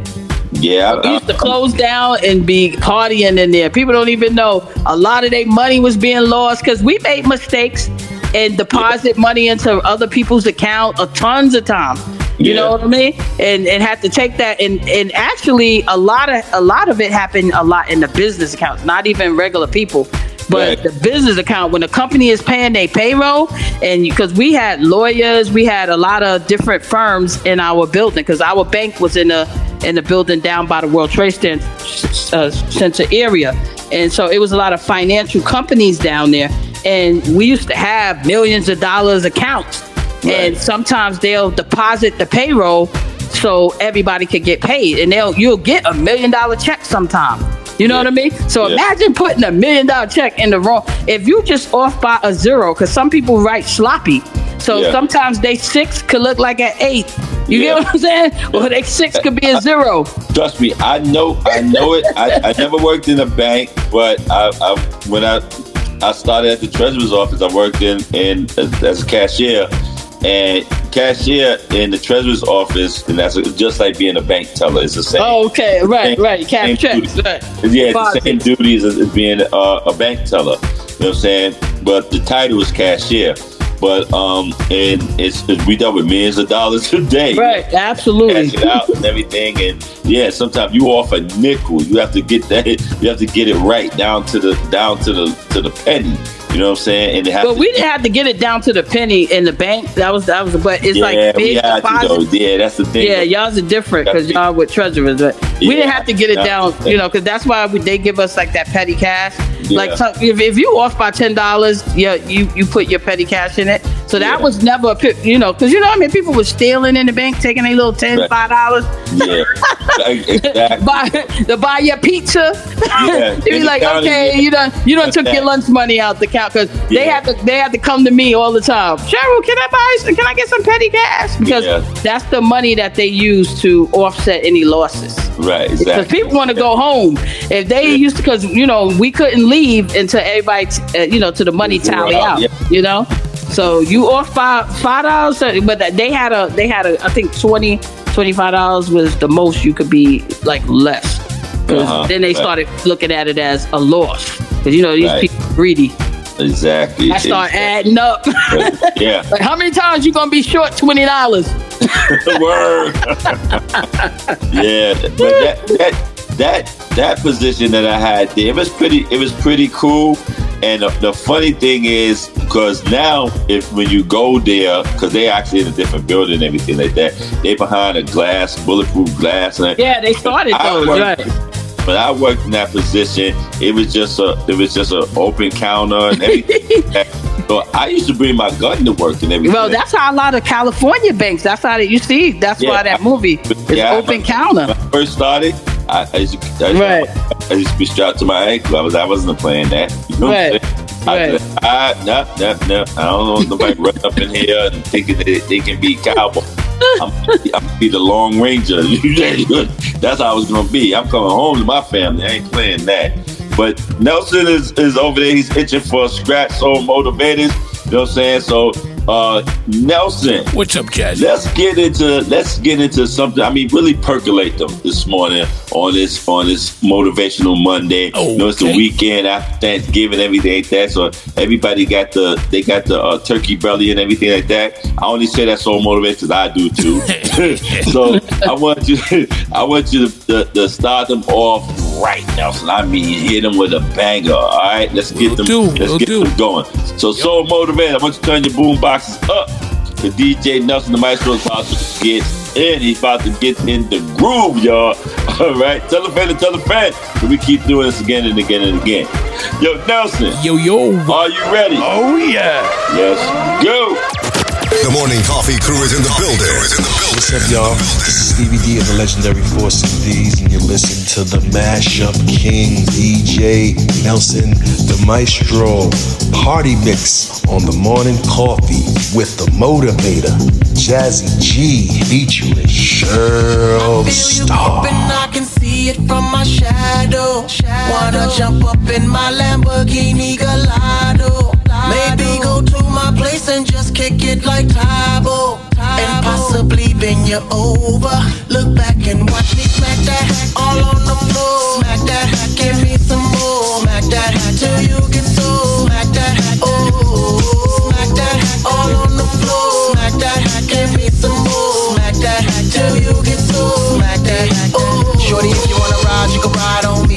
Yeah, I- We used to close down and be partying in there. People don't even know a lot of their money was being lost because we made mistakes and deposit money into other people's account a tons of times. You Yeah. know what I mean? And and had to take that and and actually a lot of a lot of it happened a lot in the business accounts, not even regular people. But Right. the business account, when the company is paying their payroll, and because we had lawyers, we had a lot of different firms in our building, because our bank was in a in the building down by the World Trade Center, uh, area, and so it was a lot of financial companies down there, and we used to have millions of dollars accounts, and sometimes they'll deposit the payroll so everybody could get paid, and they'll you'll get a million dollar check sometime. You know Yeah. what I mean? So Yeah. imagine putting a million dollar check in the wrong. If you just off by a zero, because some people write sloppy. So Yeah. sometimes they six could look like an eight. You Yeah. get what I'm saying? Or they six could be a zero. Trust me, I know, I know it. I, I never worked in a bank, but I, I when I I started at the treasurer's office, I worked in in as, as a cashier, and cashier in the treasurer's office, and that's just like being a bank teller. It's the same. Oh, okay, right, Same- right. Cash checks, right. Yeah, it's the same duties as, as being uh, a bank teller. You know what I'm saying? But the title is cashier. But um, and it's, it's- we dealt with millions of dollars a day. Right, absolutely. cash it out and everything. And yeah, sometimes you off a nickel. You have to get that. You have to get it right down to the down to the to the penny. You know what I'm saying? And it has But to, we didn't have to get it down to the penny in the bank. That was that was. But it's yeah, like big to Yeah, that's the thing. Yeah, y'all's are different because y'all with treasurers, but we didn't have to get it down, you know, because that's why we, they give us like that petty cash. Yeah. Like if, if you off by ten dollars, yeah, you you put your petty cash in it. So that Yeah. was never, a you know, because you know, what I mean, people were stealing in the bank, taking a little ten, five dollars, Yeah, exactly. buy to buy your pizza. Yeah. you be like, county- okay, you done you done took That- your lunch money out the count because they Yeah. had to they had to come to me all the time. Cheryl, can I buy? some- Can I get some petty cash? Because that's the money that they use to offset any losses. Right, Because exactly. people want to go home. If they used to, because you know we couldn't leave until everybody, uh, you know, to the money tally out. You know, so you off five five dollars, but they had a they had a I think 20 25 dollars was the most you could be like less. Uh-huh, then they right. started looking at it as a loss because you know these Right. people greedy. Exactly. I start exactly. adding up. Yeah. like how many times you gonna be short twenty dollars? Word. yeah, but that that that that position that I had there, it was pretty. It was pretty cool. And the, the funny thing is, because now if when you go there, because they actually in a different building and everything like that, they behind a glass, bulletproof glass. And Yeah, they started I those, worked- right? When I worked in that position, it was just a it was just an open counter and everything. so I used to bring my gun to work and everything. Well, that's how a lot of California banks. That's how they, you see. That's Yeah. why that movie is Yeah, open but- counter. when I first started, I, I, used to, I, used Right. to, I used to be strapped to my ankle. I was I wasn't playing that. You know Right. what I'm saying? I, Right. I, no, no, no. I don't want nobody run up in here and thinking that they can be cowboy. I'm, I'm be the Lone Ranger. That's how I was gonna be. I'm coming home to my family. I ain't playing that. But Nelson is, is over there. He's itching for a scratch. So motivated. You know what I'm saying? So uh, Nelson, What's up, Jazzy? let's get into let's get into something. I mean, really percolate them this morning on this on this motivational Monday. You know, it's the weekend after Thanksgiving, everything like that. So everybody got the they got the uh, turkey belly and everything like that. I only say that so motivated because I do too. so I want you I want you to, to, to start them off right, Nelson. I mean, hit them with a banger. All right, let's get Will them. do, let's will get do. them going. So so motivated. I want you to turn your boom boxes up. The DJ Nelson the Maestro is about to get in. He's about to get in the groove, y'all. All right, tell a friend to tell a friend. We keep doing this again and again and again. Yo, Nelson, Yo, yo. are you ready? Oh, yeah. Let's go. The morning coffee crew is in the building. What's up, y'all? This is Stevie D of the legendary Force MDs, and you're listening to the Mashup King DJ Nelson, the Maestro Party Mix on the morning coffee with the motivator Jazzy G featuring Cheryl Feel you Starr. I can see it from my shadow. Wanna jump up in my Lamborghini Gallardo. Place and just kick it like Tae Bo. And possibly bend you over. Look back and watch me smack that all on the floor. Smack that, give me some more. Smack that till you get so. Smack that, oh. Smack that all on the floor. Smack that, give me some more. Smack that till you get so. Smack that, oh. Shorty, if you wanna ride, you can ride on me.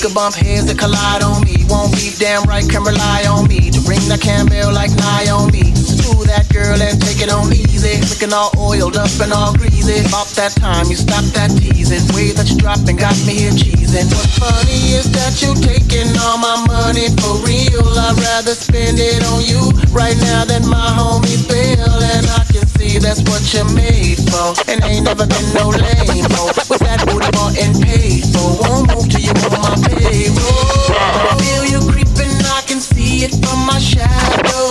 Could bump heads that collide on me. Won't be damn right, can rely on me to bring that Campbell like Naomi. Do that girl and take it on easy. Looking all oiled up and all greasy. About that time you stop that teasing. Way that you dropping got me here cheesing. What's funny is that you taking all my money for real. I'd rather spend it on you right now than my homie Bill. And I can see that's what you're made for. And ain't never been no lame mo. With that booty bought and paid for. Won't move till you on my payroll.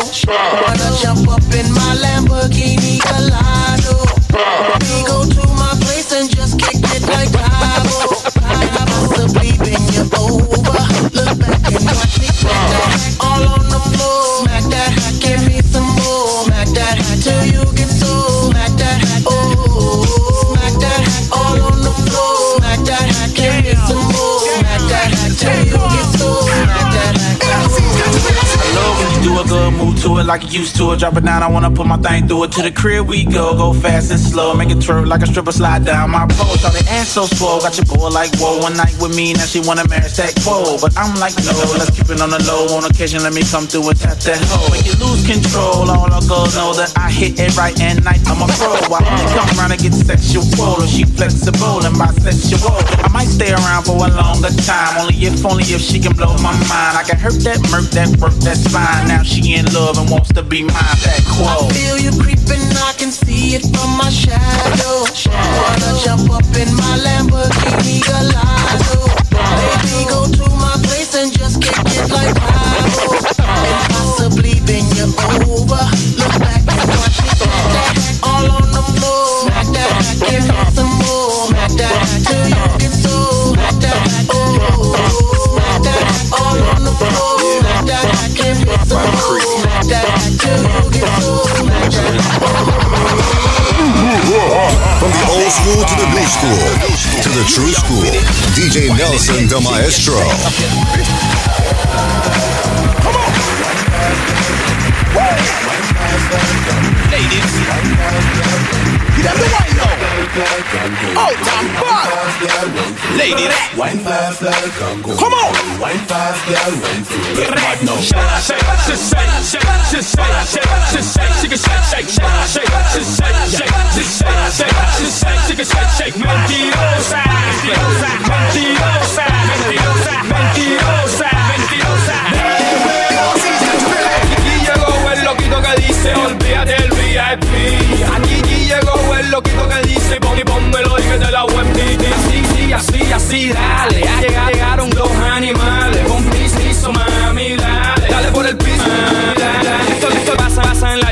Wanna jump up in my Lamborghini Gallardo. We like you used to it. Drop it down, I wanna put my thing through it. To the crib we go, go fast and slow. Make it twerk like a stripper slide down my pole. Shot the ass so swole, got your boy like whoa. One night with me, now she wanna marry stack quo. But I'm like, no, let's keep it on the low. On occasion, let me come through and tap that hoe. Make you lose control, all the girls know that I hit it right and night. I'm a pro. I only come around and get sexual. And she flexible and bisexual. I might stay around for a longer time. Only if, only if she can blow my mind. I can hurt that, murk that, work that's fine. Now she in love and wants to be mine. That I feel you creeping, I can see it from my shadow. Wanna jump up in my Lamborghini Gallardo. Maybe go to my place and just kick it like Tae Bo. And possibly bend you over. Look back and watch me smack that all on the floor. Smack that, give me some more. Smack that till you get so. Smack that, oh, oh, oh. Smack that all on the floor. Smack that, give me some more. From the old school to the new school to the true school. DJ Nelson the Maestro. Ladies. Get out the way, though. Oh, damn bad. Lady that. Wine fast like Congo. Come on. Wine fast, girl, wine it. Get mad now. Shake, shake, shake, shake, shake, shake, shake, shake, shake, shake, shake, shake, shake, shake, shake, shake, shake, shake, shake, shake, mentirosa, mentirosa, mentirosa, mentirosa, mentirosa, dice, olvídate del VIP. Aquí llegó el loquito que dice, pon y pónmelo y que te la web Sí, sí, así, así, dale. Ya llegaron los animales. Con piso, mami, dale. Dale por el piso, dale. Esto, esto pasa, pasa en la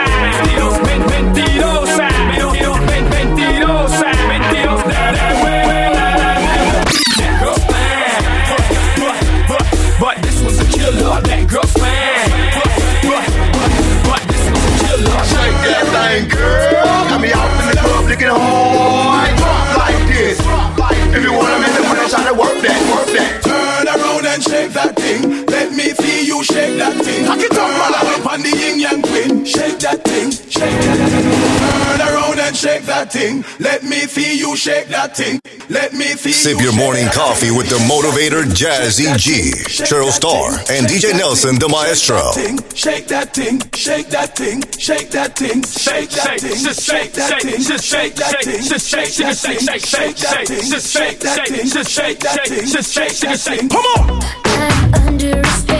shake that thing. Let me feel you shake that thing. Cock it up, man. Up on the yin yang twin. Shake that thing, shake that thing. Turn around and shake that thing. Let me feel you shake that thing. Let me feel Sip you your morning that coffee thing. with the motivator Jazzy G, Cheryl Starr, and DJ Nelson the Maestro. Shake that thing, shake that thing, shake that thing, shake that thing, shake that thing, shake that thing, shake that thing, shake that thing, shake that thing, shake that thing, shake that thing. Come on! I'm under a time under a spell.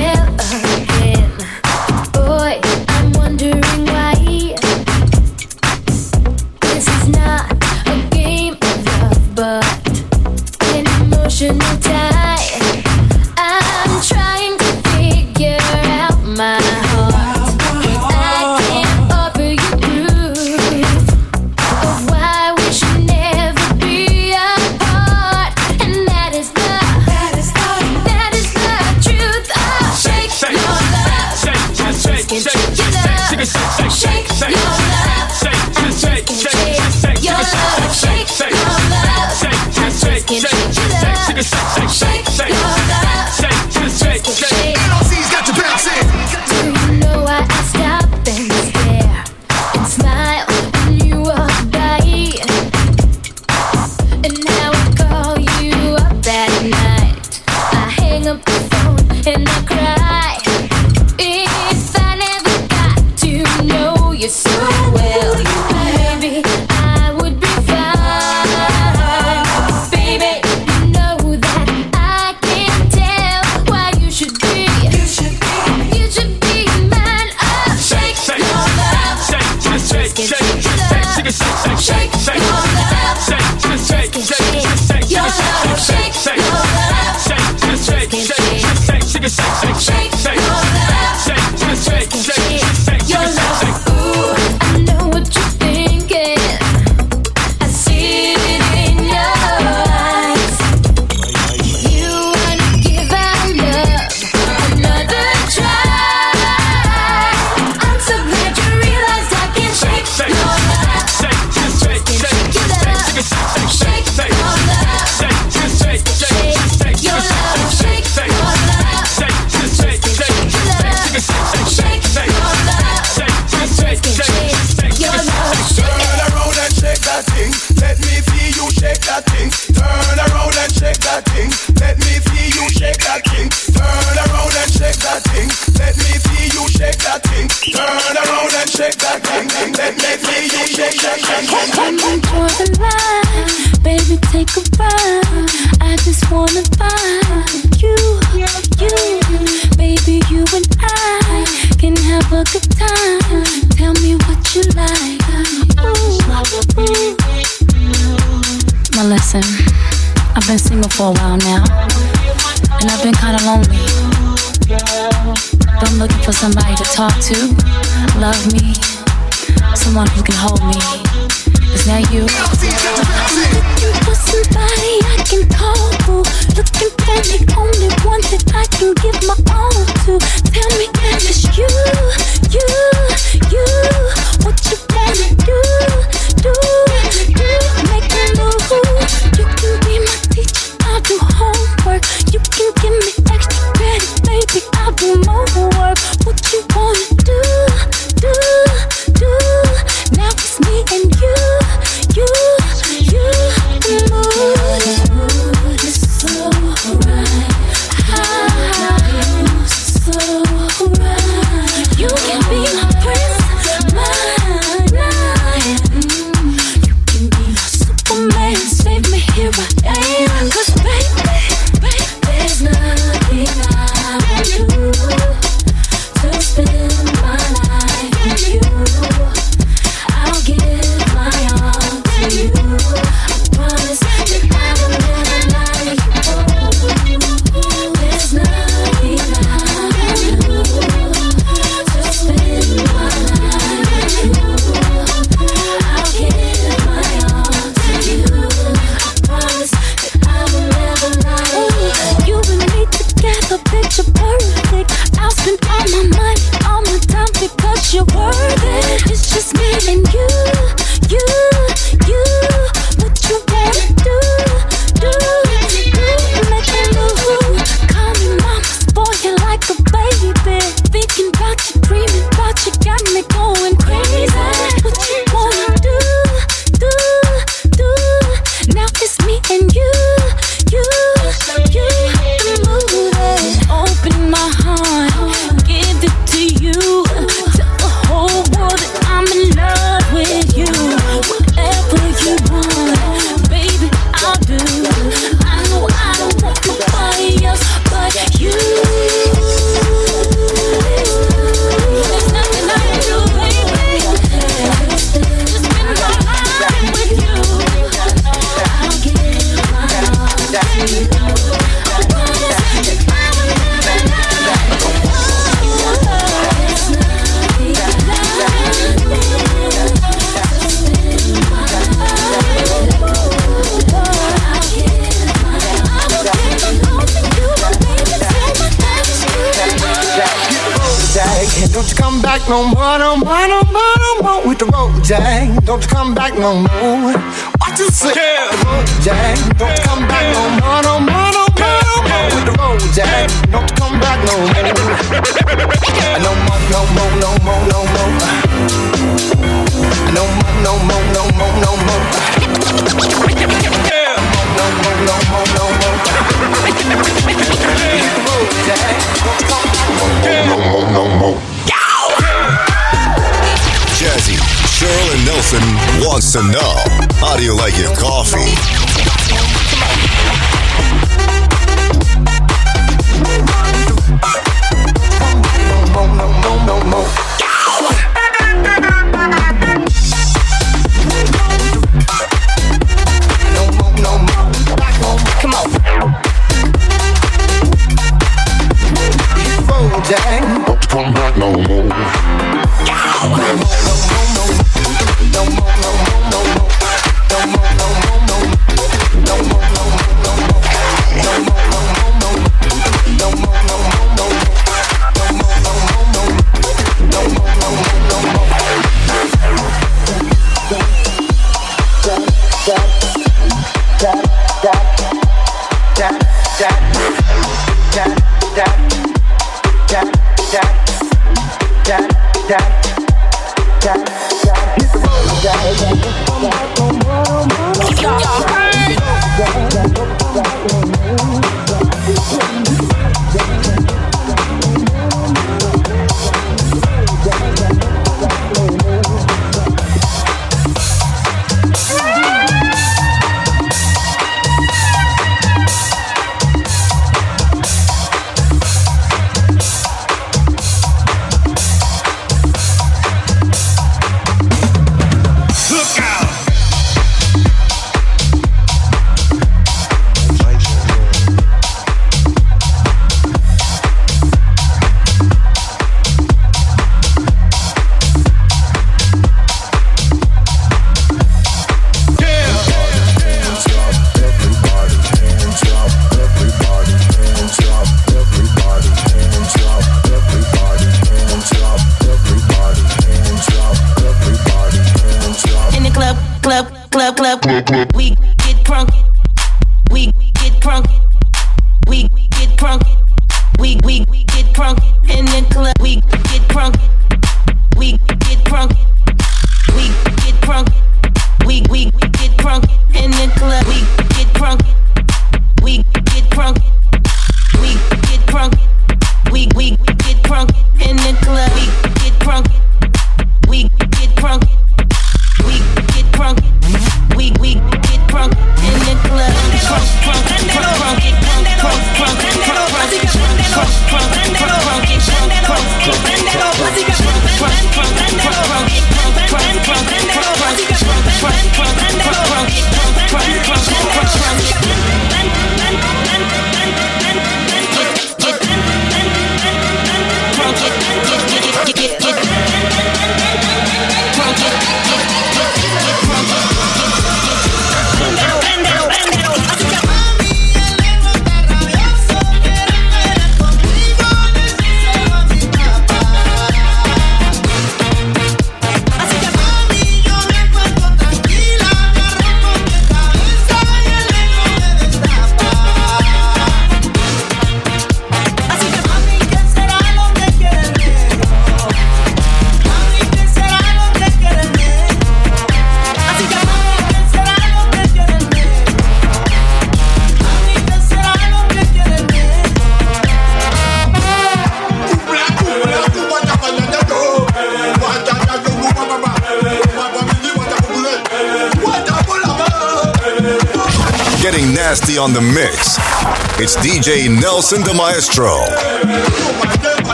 Nelson the Maestro.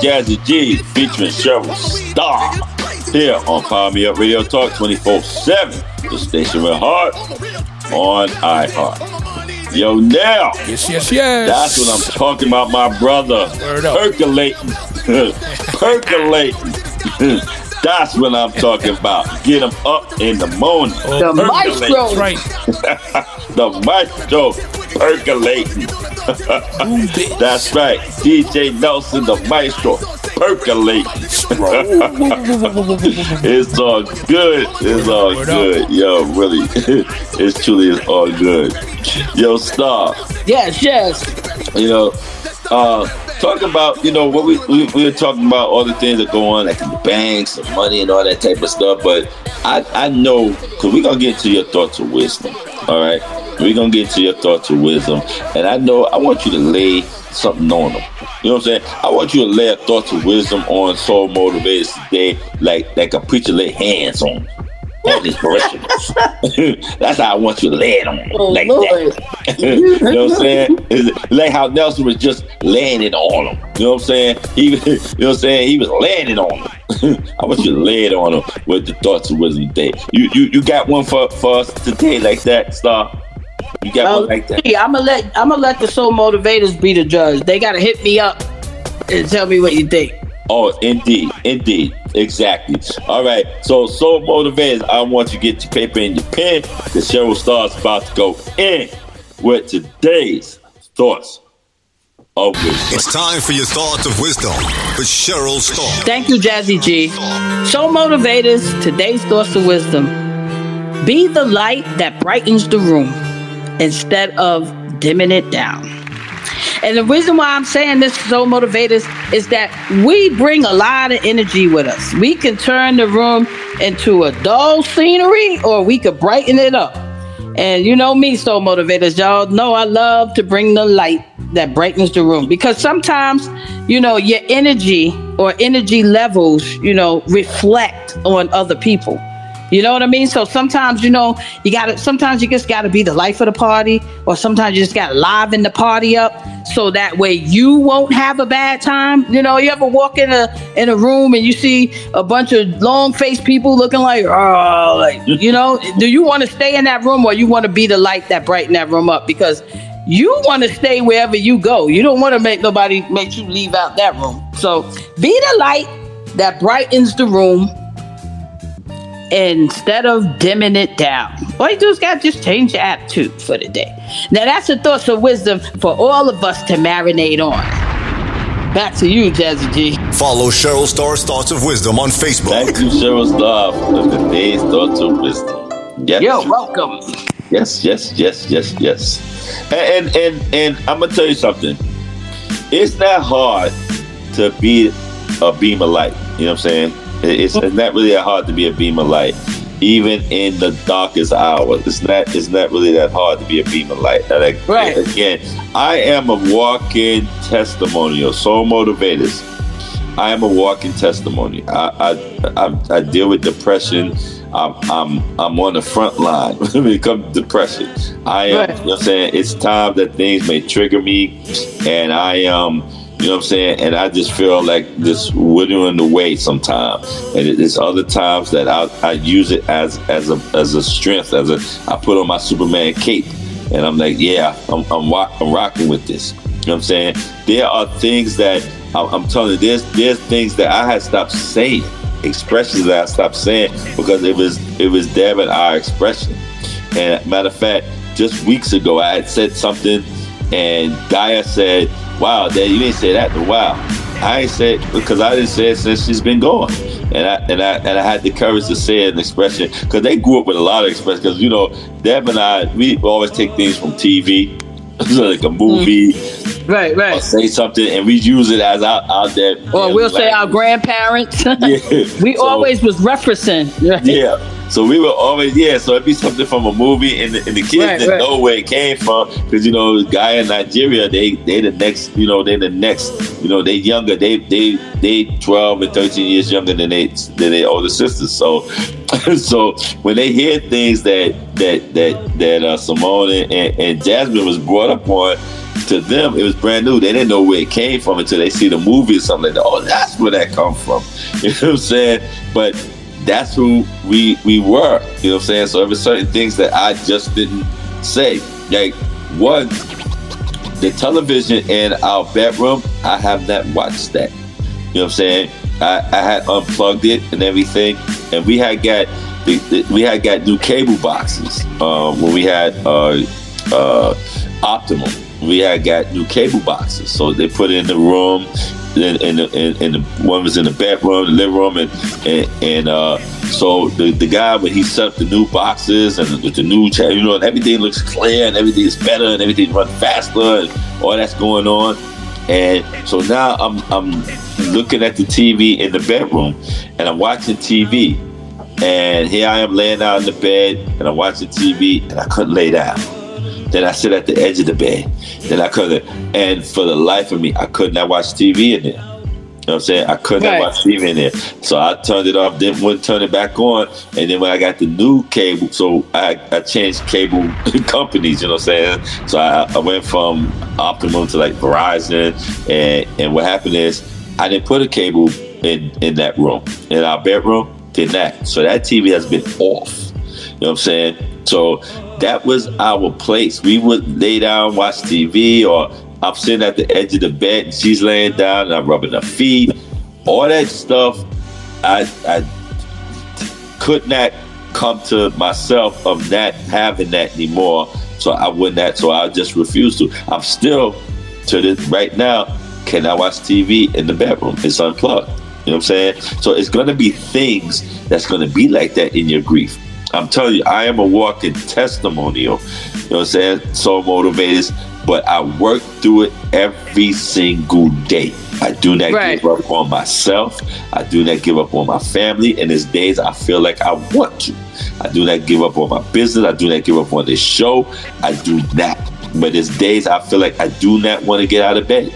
Jazzy G featuring Cheryl Starr here on Power Me Up Radio Talk 24 7. The station with heart on iHeart. Yo, now. Yes, yes, yes. That's what I'm talking about, my brother. Percolating. Percolating. That's what I'm talking about. Get him up in the morning. The Percolating. maestro. Right. the maestro percolating. That's right. DJ Nelson, the maestro percolating. it's all good. It's all good. Yo, really. it's truly is all good. Yo, Starr. Yes, yes. You know, uh, talk about, you know, what we, we, we were talking about all the things that go on, like in the banks and money and all that type of stuff. But I, I know, because we're going to get to your thoughts of wisdom. All right. We're going to get to your thoughts of wisdom. And I know I want you to lay something on them. You know what I'm saying? I want you to lay a thoughts of wisdom on soul motivators today, like like a preacher lay hands on. On. That's how I want you to lay it on. them, Oh, like Lord. that. you know what I'm saying? It's like how Nelson was just laying it on him. You know what I'm saying? He, you know what I'm saying? He was laying it on him. I want you to lay it on him with the thoughts of wisdom today. You you you got one for, for us today like that, Starr? You got one like that? I'm gonna let I'm gonna let the soul motivators be the judge. They gotta hit me up and tell me what you think. Oh, indeed, indeed, exactly. All right, so so motivated. I want you to get your paper and your pen. The Cheryl Starr's about to go in with today's thoughts of wisdom. It's time for your thoughts of wisdom with Cheryl Starr. Thank you, Jazzy G. Soul motivators, today's thoughts of wisdom. Be the light that brightens the room instead of dimming it down. And the reason why I'm saying this, soul motivators, is that we bring a lot of energy with us. We can turn the room into a dull scenery or we could brighten it up. And you know me, soul motivators, y'all know I love to bring the light that brightens the room because sometimes, you know, your energy or energy levels, you know, reflect on other people. You know what I mean? So sometimes, you know, you gotta, sometimes you just gotta be the life of the party, or sometimes you just gotta liven the party up so that way you won't have a bad time. You know, you ever walk in a in a room and you see a bunch of long faced people looking like, oh, like, you know, do you want to stay in that room or you want to be the light that brighten that room up? Because you want to stay wherever you go. You don't want to make nobody make you leave out that room. So be the light that brightens the room instead of dimming it down. All you do is got to just change your attitude for the day. Now that's the thoughts of wisdom for all of us to marinate on. Back to you, Jazzy G. Follow Cheryl Starr's Thoughts of Wisdom on Facebook. Thank you, Cheryl Starr, for today's thoughts of wisdom. Yes. You're welcome. Yes, yes, yes, yes, yes. And and and, and I'm gonna tell you something. It's not hard to be a beam of light. You know what I'm saying? It- It's, it's not really that hard to be a beam of light, even in the darkest hour. It's not. It's not really that hard to be a beam of light. Right. Again, I am a walking testimonial. Soul motivators. I am a walking testimony. I I, I, I deal with depression. I'm, I'm I'm on the front line when it comes to depression. I am. Right. You know I'm saying? It's time that things may trigger me, and I um. You know what I'm saying? And I just feel like this withering away sometimes. And it- there's other times that I, I use it as as a as a strength, as a I put on my Superman cape, and I'm like, yeah, I'm I'm, I'm rocking with this. You know what I'm saying? There are things that I'm, telling you, there's there's things that I had stopped saying, expressions that I stopped saying because it was it was it our expression. And matter of fact, just weeks ago, I had said something, and Gaia said, "Wow, Dad, you didn't say that in a while." I ain't said because I didn't say it since she's been gone, and I and I and I had the courage to say an expression because they grew up with a lot of expressions. Because you know, Deb and I, we always take things from TV, like a mm. movie, Right, or right. say something, and we use it as out there. Or we'll say our grandparents. yeah. we So- always was referencing. Right? Yeah. So we were always yeah. So it'd be something from a movie, and the, and the kids Right, didn't right. know where it came from because you know the guy in Nigeria, they they the next, you know, they the next, you know, they younger. They they they twelve and thirteen years younger than they than their older sisters. So so when they hear things that that that that uh, Simone and, and Jasmine was brought up on. To them, it was brand new. They didn't know where it came from until they see the movie or something like that. Oh, that's where that come from. You know what I'm saying? But that's who we we were. You know what I'm saying? So there were certain things that I just didn't say. Like one, the television in our bedroom, I have not watched that. You know what I'm saying? I, I had unplugged it and everything, and we had got we had got new cable boxes um, when we had uh, uh, Optimum. We had got new cable boxes, so they put it in the room. In, the, in, in the one was in the bedroom, the living room, and and, and uh, so the, the guy when he set up the new boxes and with the new chat, you know, and everything looks clear and everything is better and everything runs faster and all that's going on. And so now I'm I'm looking at the TV in the bedroom and I'm watching TV. And here I am laying out in the bed and I'm watching TV and I couldn't lay down. Then I sit at the edge of the bed. Then I couldn't. And for the life of me, I could not watch TV in there. You know what I'm saying? I could not Right. watch TV in there. So I turned it off, then wouldn't turn it back on. And then when I got the new cable, so I, I changed cable companies, you know what I'm saying? So I, I went from Optimum to like Verizon. And, and what happened is I didn't put a cable in, in that room. In our bedroom, did not. So that TV has been off. You know what I'm saying? So that was our place. We would lay down, watch TV, or I'm sitting at the edge of the bed and she's laying down and I'm rubbing her feet. All that stuff, I I could not come to myself of not having that anymore. So I would not. that. So I just refused to. I'm still to this right now. Can I watch TV in the bedroom? It's unplugged. You know what I'm saying? So it's gonna be things that's gonna be like that in your grief. I'm telling you, I am a walking testimonial. You know what I'm saying? So motivated, but I work through it every single day. I do not Right. give up on myself. I do not give up on my family. And there's days I feel like I want to. I do not give up on my business. I do not give up on this show. I do not. But there's days I feel like I do not want to get out of bed.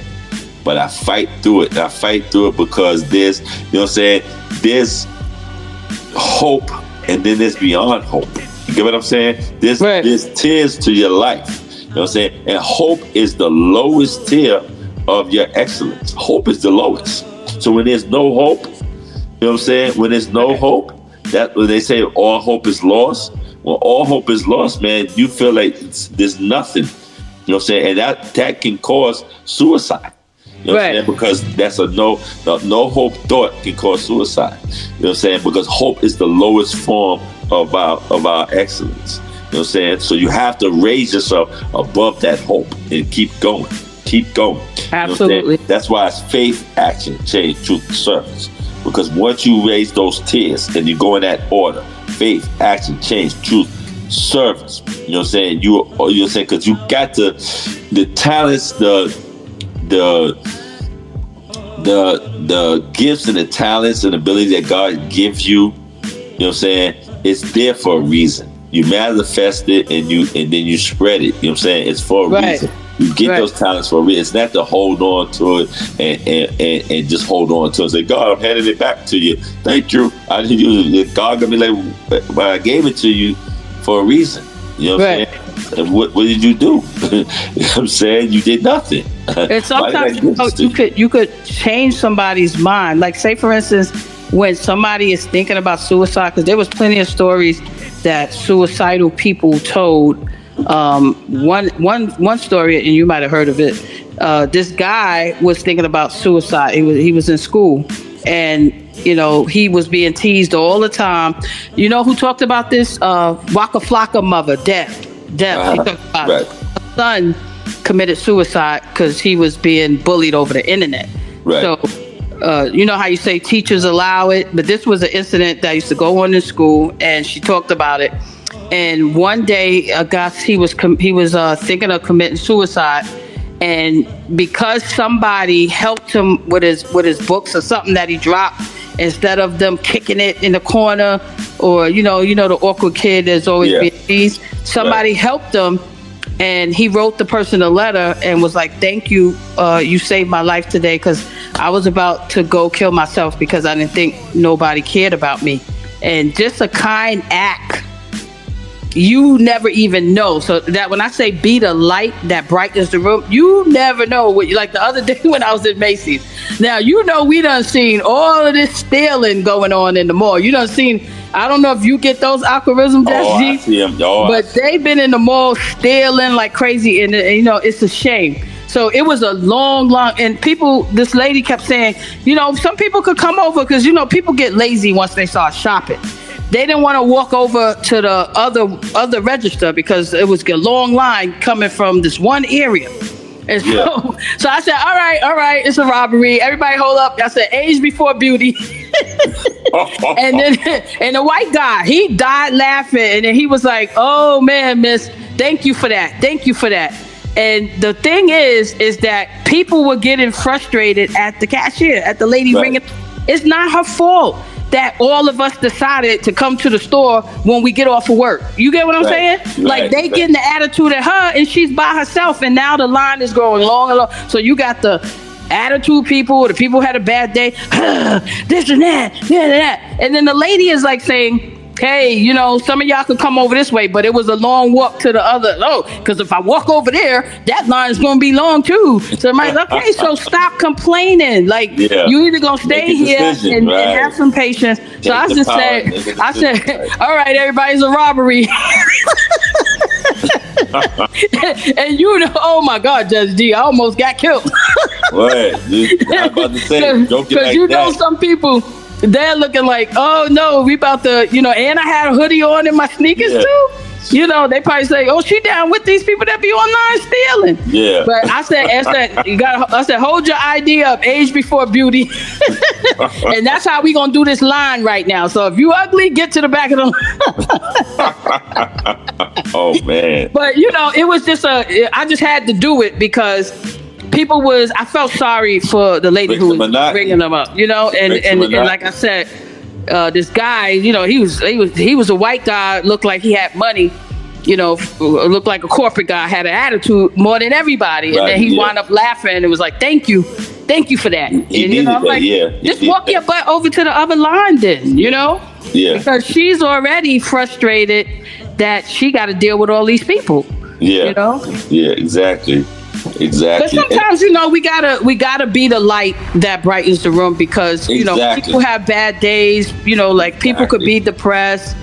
But I fight through it. And I fight through it because there's, you know what I'm saying? There's hope and then there's beyond hope. You get what I'm saying? There's there's tears to your life. You know what I'm saying? And hope is the lowest tier of your excellence. Hope is the lowest. So when there's no hope, you know what I'm saying? When there's no hope, that when they say all hope is lost, when all hope is lost, man, you feel like it's, there's nothing. You know what I'm saying? And that that can cause suicide. You know what I'm saying? Because that's a no, no no hope thought can cause suicide. You know what I'm saying? Because hope is the lowest form of our of our excellence. You know what I'm saying? So you have to raise yourself above that hope and keep going. Keep going. You know what I'm saying? Absolutely. That's why it's faith, action, change, truth, service. Because once you raise those tiers and you go in that order, faith, action, change, truth, service. You know what I'm saying? You you know what I'm saying? Because you got the the talents, the the the the gifts and the talents and ability that God gives you, you know what I'm saying? It's there for a reason. You manifest it and you and then you spread it. You know what I'm saying? It's for a Right. reason. You get Right. those talents for a reason. It's not to hold on to it and, and, and, and just hold on to it and say, God, I'm handing it back to you. Thank you. I didn't use it. God gonna be like, but I gave it to you for a reason. You know what I'm saying? And what, what did you do? you know what I'm saying you did nothing. And Why did I sometimes you, know, you could you could change somebody's mind. Like say for instance, when somebody is thinking about suicide, because there was plenty of stories that suicidal people told. Um, one one one story, and you might have heard of it. Uh, this guy was thinking about suicide. He was he was in school, and you know he was being teased all the time. You know who talked about this? Uh, Waka Flocka mother, Death. He Uh-huh. talked about Right. Son committed suicide because he was being bullied over the internet. Right. So, uh, you know how you say teachers allow it, but this was an incident that used to go on in school, and she talked about it. And one day, a guy he was com- he was uh, thinking of committing suicide, and because somebody helped him with his with his books or something that he dropped, instead of them kicking it in the corner, or you know you know the awkward kid that's always Yeah. being somebody helped him and he wrote the person a letter and was like thank you uh, you saved my life today because i was about to go kill myself because i didn't think nobody cared about me. And just a kind act you never even know so that when i say be the light that brightens the room you never know what you like the other day when i was in macy's now you know we done seen all of this stealing going on in the mall you done seen i don't know if you get those algorithms Oh, I see him. Oh, but they've been in the mall stealing like crazy, and, uh, you know it's a shame. So it was a long, long, and people. This lady kept saying, you know, some people could come over because you know people get lazy once they start shopping. They didn't want to walk over to the other other register because it was a long line coming from this one area. And so, so I said, all right, all right, it's a robbery. Everybody hold up. I said, age before beauty. and then and the white guy he died laughing and then he was like oh man miss thank you for that thank you for that and the thing is is that people were getting frustrated at the cashier at the lady Right. ringing it's not her fault that all of us decided to come to the store when we get off of work. You get what I'm Right. saying? Like they Right. getting the attitude at her and she's by herself and now the line is growing long and long. So you got the attitude people, the people had a bad day, this and that, and that. And then the lady is like saying, Hey, you know, some of y'all could come over this way, but it was a long walk to the other. Oh, because if I walk over there, that line is going to be long too. So I'm like, okay, so stop complaining. Like, Yeah. you either going to stay here decision, and, right. and have some patience. Take so I just said, I said, right. all right, everybody's a robbery. and you know, oh my God, Judge D, I almost got killed. What? Dude, I was about to say, Because like you know some people, they're looking like, oh no, we about to, you know, and I had a hoodie on in my sneakers Yeah. too. You know, they probably say, "Oh, she down with these people that be online stealing." Yeah. But I said, I said, you got. I said, hold your ID up, age before beauty, and that's how we gonna do this line right now. So if you ugly, get to the back of the line. oh man. But you know, it was just a. I just had to do it because people was. I felt sorry for the lady who was bringing them up. You know, and and, or and like I said, uh, this guy, you know, he was he was he was a white guy, looked like he had money. You know, looked like a corporate guy, had an attitude more than everybody, and then he yeah. wound up laughing and was like, "Thank you, thank you for that." He and you know, I'm that, like, yeah. Just walk that. your butt over to the other line, then. You know, Yeah. because she's already frustrated that she got to deal with all these people. Yeah. You know? Yeah, exactly. But Exactly. sometimes, you know, we gotta we gotta be the light that brightens the room because you know people have bad days. You know, like people could be depressed,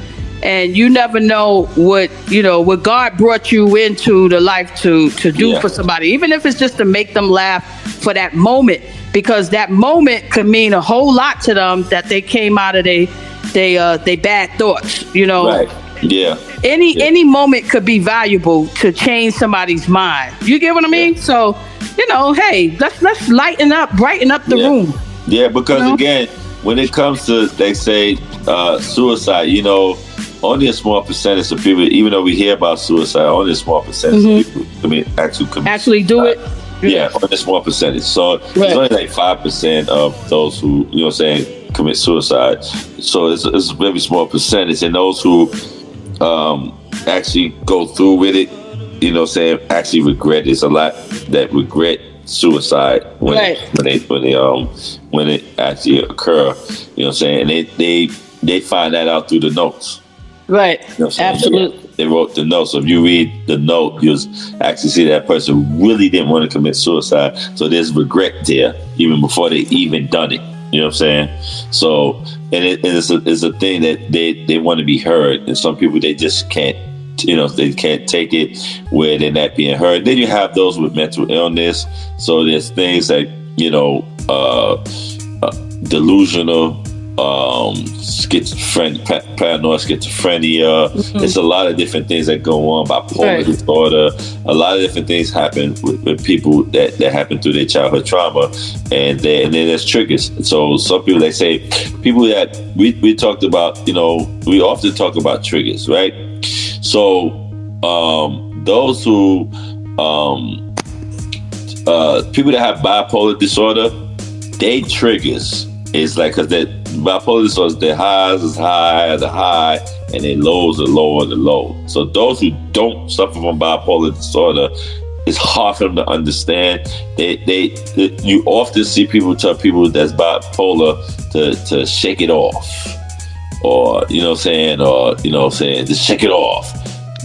and you never know what you know what God brought you into the life to to do Yeah. for somebody, even if it's just to make them laugh for that moment, because that moment could mean a whole lot to them that they came out of they they uh they bad thoughts. You know, Right. Yeah. any Yeah. any moment could be valuable to change somebody's mind. You get what I mean? So, you know, hey, let's let's lighten up, brighten up the Yeah. room. Yeah, because You know? again, when it comes to they say uh, suicide, you know, only a small percentage of people, even though we hear about suicide, only a small percentage Mhm. of people commit actually commit. Actually do it. Yeah, only a small percentage. So Right. it's only like five percent of those who you know what I'm saying commit suicide. So it's, it's a very small percentage, and those who um, actually go through with it, you know, what I'm saying actually regret. is a lot that regret suicide when Right. when they when they um when it actually occur. You know, what I'm saying and they they they find that out through the notes. Right. You know? Absolutely. They wrote the note. So if you read the note, you'll actually see that person really didn't want to commit suicide. So there's regret there, even before they even done it. You know what I'm saying? So, and it's, a, it's a thing that they, they want to be heard. And some people, they just can't, you know, they can't take it where they're not being heard. Then you have those with mental illness. So there's things that, you know, uh, uh, delusional, um, schizophrenia, pa- paranoid schizophrenia. Mhm. It's a lot of different things that go on. Bipolar Right. disorder. A lot of different things happen with, with people that, that happen through their childhood trauma, and then and then there's triggers. So some people they say people that we we talked about. You know, we often talk about triggers, right? So um, those who um, uh, people that have bipolar disorder, they triggers is like because that bipolar disorder, the highs is high, the high, and their lows are lower, the low. So those who don't suffer from bipolar disorder, it's hard for them to understand. They, they, you often see people tell people that's bipolar to, to shake it off, or you know, what I'm saying, or you know, what I'm saying, just shake it off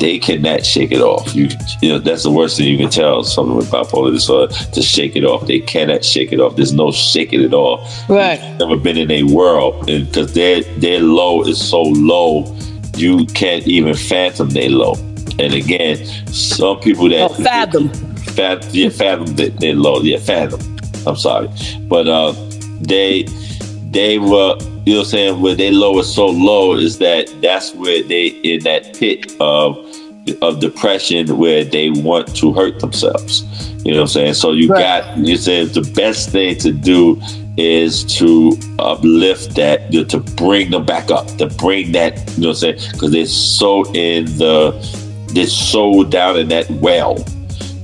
they cannot shake it off. You, you know, that's the worst thing you can tell someone with bipolar disorder to shake it off. They cannot shake it off. There's no shaking it off. Right. Never been in a world, because their their low is so low, you can't even fathom their low. And again, some people that Oh, fathom. fathom, yeah, fathom that they're low. Yeah, fathom. I'm sorry, but uh, they they were you know what I'm saying where they low is so low is that that's where they in that pit of of depression where they want to hurt themselves. You know what I'm saying? So you got you said the best thing to do is to uplift that, to bring them back up, to bring that, you know what I'm saying? Because they're so in the, they're so down in that well.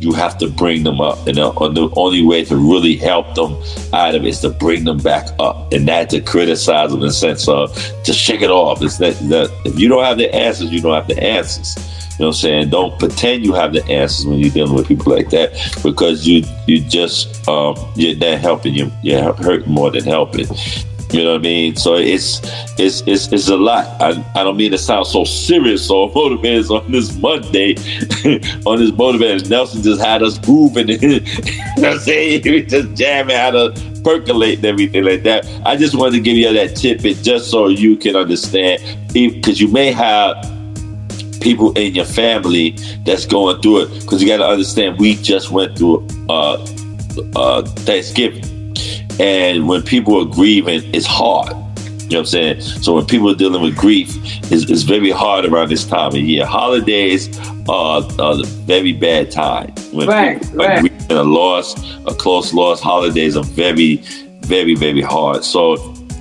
You have to bring them up. And the, the only way to really help them out of it is to bring them back up. And not to criticize them in the sense of to shake it off. It's that, that if you don't have the answers, you don't have the answers. You know what I'm saying? Don't pretend you have the answers when you're dealing with people like that because you you just um, you're not helping you you're hurting more than helping. You know what I mean? So it's it's it's, it's a lot. I, I don't mean to sound so serious or motivated on this Monday. on this motivated, Nelson just had us moving. you know what I'm saying? We just jamming, how to percolate and everything like that. I just wanted to give you that tidbit just so you can understand, because you may have people in your family that's going through it because you got to understand we just went through uh, uh, Thanksgiving and when people are grieving it's hard you know what I'm saying so when people are dealing with grief it's, it's very hard around this time of year holidays are, are a very bad time when Right, people are right. grieving a loss a close loss holidays are very very very hard so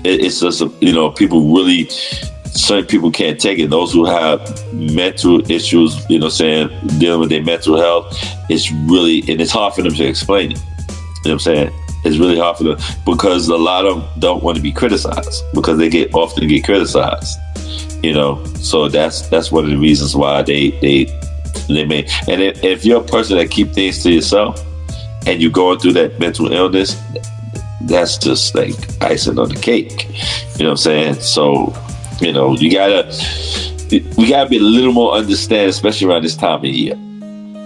it, it's just you know people really certain people can't take it. Those who have mental issues, you know, what I'm saying dealing with their mental health, it's really and it's hard for them to explain it. You know what I'm saying? It's really hard for them because a lot of them don't want to be criticized because they get often get criticized. You know, so that's that's one of the reasons why they they they may. And if, if you're a person that keep things to yourself and you're going through that mental illness, that's just like icing on the cake. You know what I'm saying? So you know, you gotta we gotta be a little more understanding, especially around this time of year.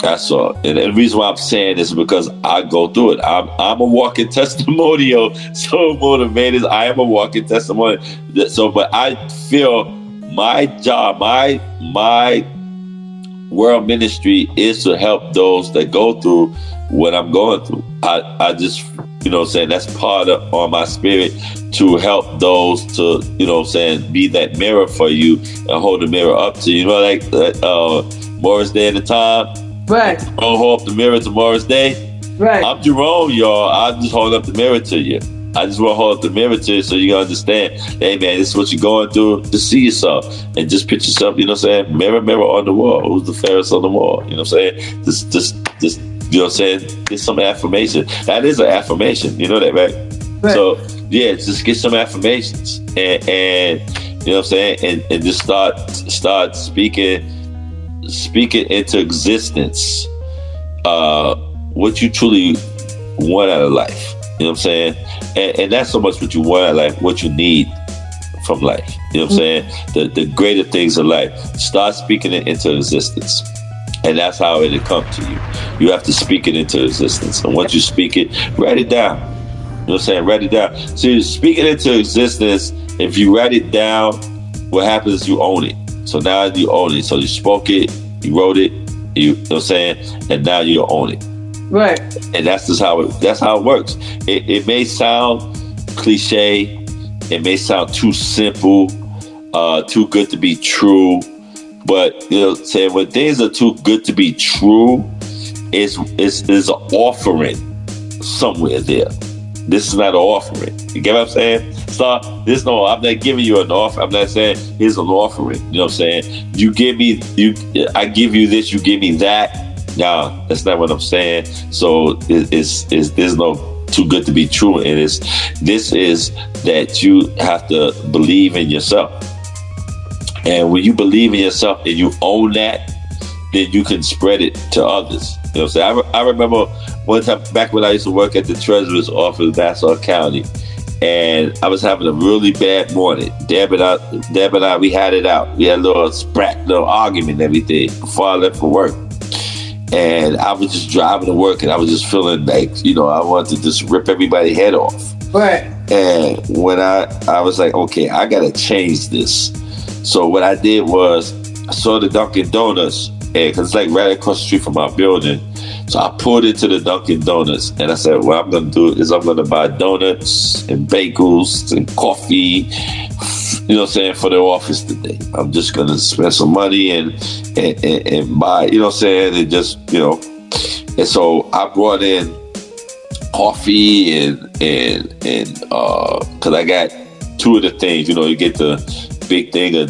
That's all. And the reason why I'm saying this is because I go through it. I'm I'm a walking testimonial. So motivated. I am a walking testimonial. So but I feel my job, my my world ministry is to help those that go through what I'm going through. I, I just you know saying that's part of on my spirit to help those to you know I'm saying be that mirror for you and hold the mirror up to you. You know like uh Morris Day at the time. Right. Don't hold up the mirror to Morris Day. Right. I'm Jerome, y'all. I'm just holding up the mirror to you. I just want to hold up the mirror to you so you can understand. Hey man, this is what you're going through. Just see yourself and just picture yourself. You know what I'm saying? Mirror, mirror on the wall. Who's the fairest on the wall? You know what I'm saying? Just, just, just. You know what I'm saying? Get some affirmation. That is an affirmation. You know that, right? Right. So yeah, just get some affirmations and, and you know what I'm saying, and, and just start start speaking speaking into existence uh, what you truly want out of life. You know what I'm saying? And, and that's so much what you want out of life, what you need from life. You know what I'm saying? The the greater things of life. Start speaking it into existence. And that's how it'll come to you. You have to speak it into existence. And once you speak it, write it down. You know what I'm saying? Write it down. So you speak it into existence. If you write it down, what happens is you own it. So now you own it. So you spoke it, you wrote it, you, you know what I'm saying? And now you own it. Right. And that's just how it that's how it works. It, it may sound cliche, it may sound too simple, uh, too good to be true. But you know, saying when things are too good to be true, is is is an offering somewhere there. This is not an offering. You get what I'm saying? So this no, I'm not giving you an offer. I'm not saying here's an offering. You know what I'm saying? You give me you I give you this, you give me that. Nah, that's not what I'm saying. So it, it's it's there's no too good to be true. And it's this is that you have to believe in yourself. And when you believe in yourself and you own that, then you can spread it to others. You know what I'm saying? I, re- I remember one time back when I used to work at the treasurer's office in Nassau County, and I was having a really bad morning. Deb and I, Deb and I, we had it out. We had a little sprat, little argument and everything before I left for work. And I was just driving to work, and I was just feeling like, you know, I wanted to just rip everybody's head off. Right. And when I, I was like, okay, I gotta change this. So what I did was I saw the Dunkin' Donuts, and because it's like right across the street from our building. So I pulled into the Dunkin' Donuts, and I said, what I'm gonna do is I'm gonna buy donuts and bagels and coffee. You know what I'm saying for the office today. I'm just gonna spend some money and and, and, and buy. You know what I'm saying and just you know. And so I brought in coffee and and and uh because I got two of the things. You know, you get the big thing uh,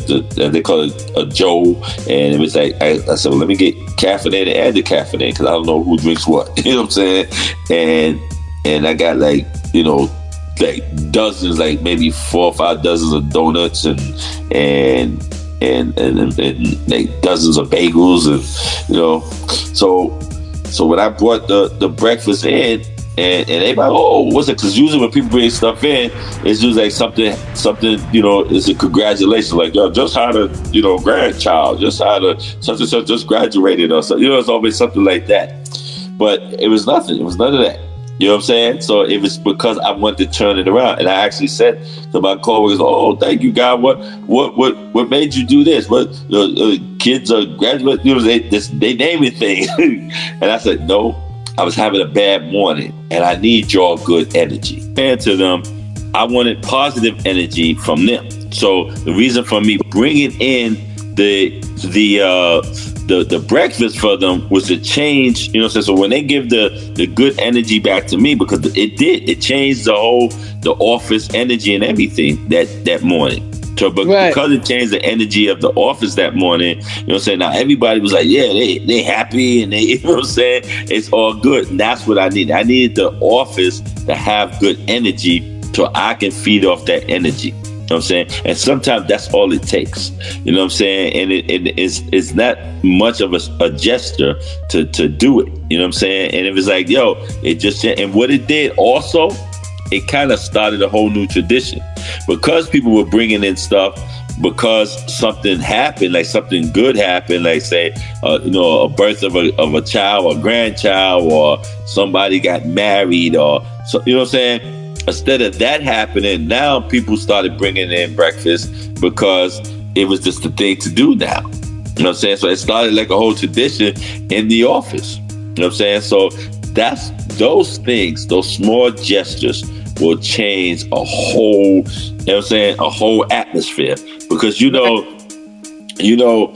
they call it a Joe, and it was like I, I said, well, let me get caffeinated and decaffeinated because I don't know who drinks what. You know what I'm saying? And and I got like you know like dozens, like maybe four or five dozens of donuts and and and and, and, and like dozens of bagels and you know so so when I brought the the breakfast in and, and everybody, oh, what's it? Because usually when people bring stuff in, it's usually like something, something, you know, it's a congratulations, like, yo, just had a, you know, grandchild, just had a, such and such, just graduated or something. You know, it's always something like that. But it was nothing. It was none of that. You know what I'm saying? So it was because I wanted to turn it around, and I actually said to my coworkers, "Oh, thank you, God. What, what, what, what made you do this? What uh, uh, kids are graduate? You know, they this, they naming things." and I said, "No, I was having a bad morning, and I need your good energy." And to them, I wanted positive energy from them. So the reason for me bringing in the the uh, the the breakfast for them was to change. You know, what so when they give the the good energy back to me because it did it changed the whole the office energy and everything that that morning. So, but Right. because it changed the energy of the office that morning, you know what I'm saying? Now everybody was like, yeah, they they happy and they, you know what I'm saying? It's all good. And that's what I needed. I needed the office to have good energy so I can feed off that energy. You know what I'm saying? And sometimes that's all it takes. You know what I'm saying? And it, it, it's it's not much of a, a gesture to to do it. You know what I'm saying? And it was like, yo, it just and what it did also, it kind of started a whole new tradition because people were bringing in stuff because something happened, like something good happened, like say, uh, you know, a birth of a, of a child or grandchild, or somebody got married, or so, you know what I'm saying? Instead of that happening, now people started bringing in breakfast because it was just the thing to do now. You know what I'm saying? So it started like a whole tradition in the office. You know what I'm saying? So that's those things, those small gestures will change a whole, you know I'm saying, a whole atmosphere. Because you know, you know,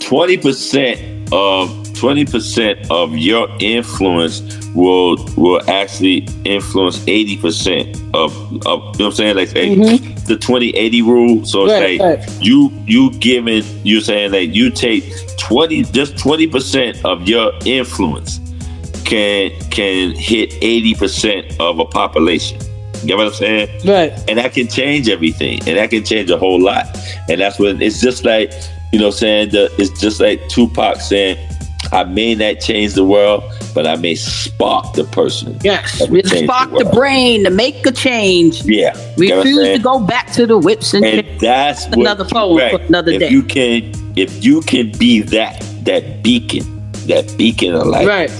20% of 20% of your influence will will actually influence 80% of, of you know what I'm saying? Like say, mm-hmm. the 20-80 rule. So it's Right, like right. you you giving you saying that you take 20 just 20% of your influence can can hit 80% of a population. You get what I'm saying? Right. And that can change everything. And that can change a whole lot. And that's when it's just like, you know, saying the it's just like Tupac saying, I may not change the world, but I may spark the person. Yes. change Spark the world." brain to make a change. Yeah, know Refuse to go back to the whips and, and that's what another poem right. for another if day. you can if you can be that that beacon that beacon of light Right.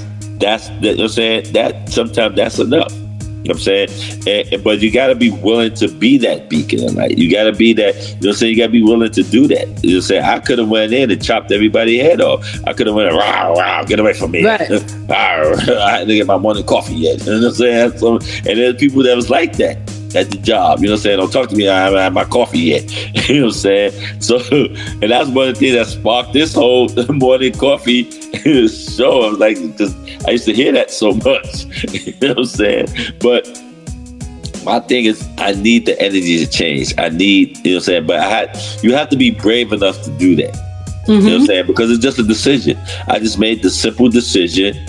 That's that, you know what I'm saying that sometimes that's enough you know what I'm saying? And, and- but you got to be willing to be that beacon of light. You got to be that, you know what I'm saying? You got to be willing to do that. You know what I'm saying? I could have went in and chopped everybody's head off. I could have went, rah, rah, get away from me. Right. I had to get my morning coffee yet. You know what I'm saying? So, and there's people that was like that at the job. You know what I'm saying? Don't talk to me. I haven't had my coffee yet. you know what I'm saying? So, and that's one of the things that sparked this whole morning coffee show. I was like, because I used to hear that so much. you know what I'm saying? But my thing is, I need the energy to change. I need, you know what I'm saying? But I had, you have to be brave enough to do that. You know what I'm mm-hmm. saying? Because it's just a decision. I just made the simple decision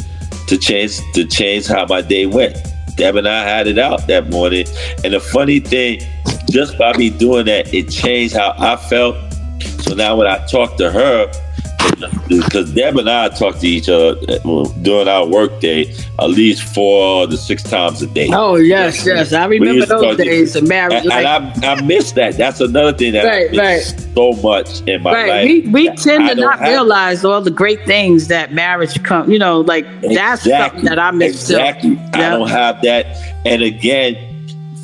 to change to change how my day went. Deb and I had it out that morning. And the funny thing, just by me doing that, it changed how I felt. So now when I talk to her, because Deb and I talk to each other during our work day at least four to six times a day. Oh yes, yes. I remember those days of marriage. And, Like, and I, I miss that. That's another thing that Right, I miss so much in my right. life. We we tend to not have. realize all the great things that marriage come. You know, like that's something that I miss. Exactly. I don't have that. And again,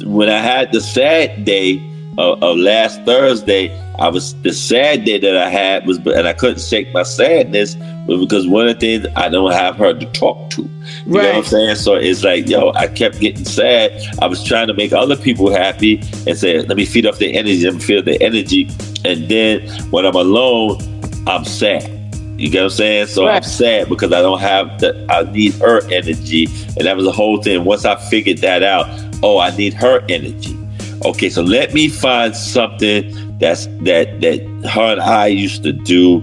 when I had the sad day of, of last Thursday, I was the sad day that I had was, and I couldn't shake my sadness was because one of the things I don't have her to talk to. You know what I'm saying? So it's like, yo, I kept getting sad. I was trying to make other people happy and say, let me feed off the energy, let me feel the energy. And then when I'm alone, I'm sad. You get what I'm saying? So I'm sad because I don't have the I need her energy. And that was the whole thing. Once I figured that out, oh, I need her energy. Okay, so let me find something that's that that her and I used to do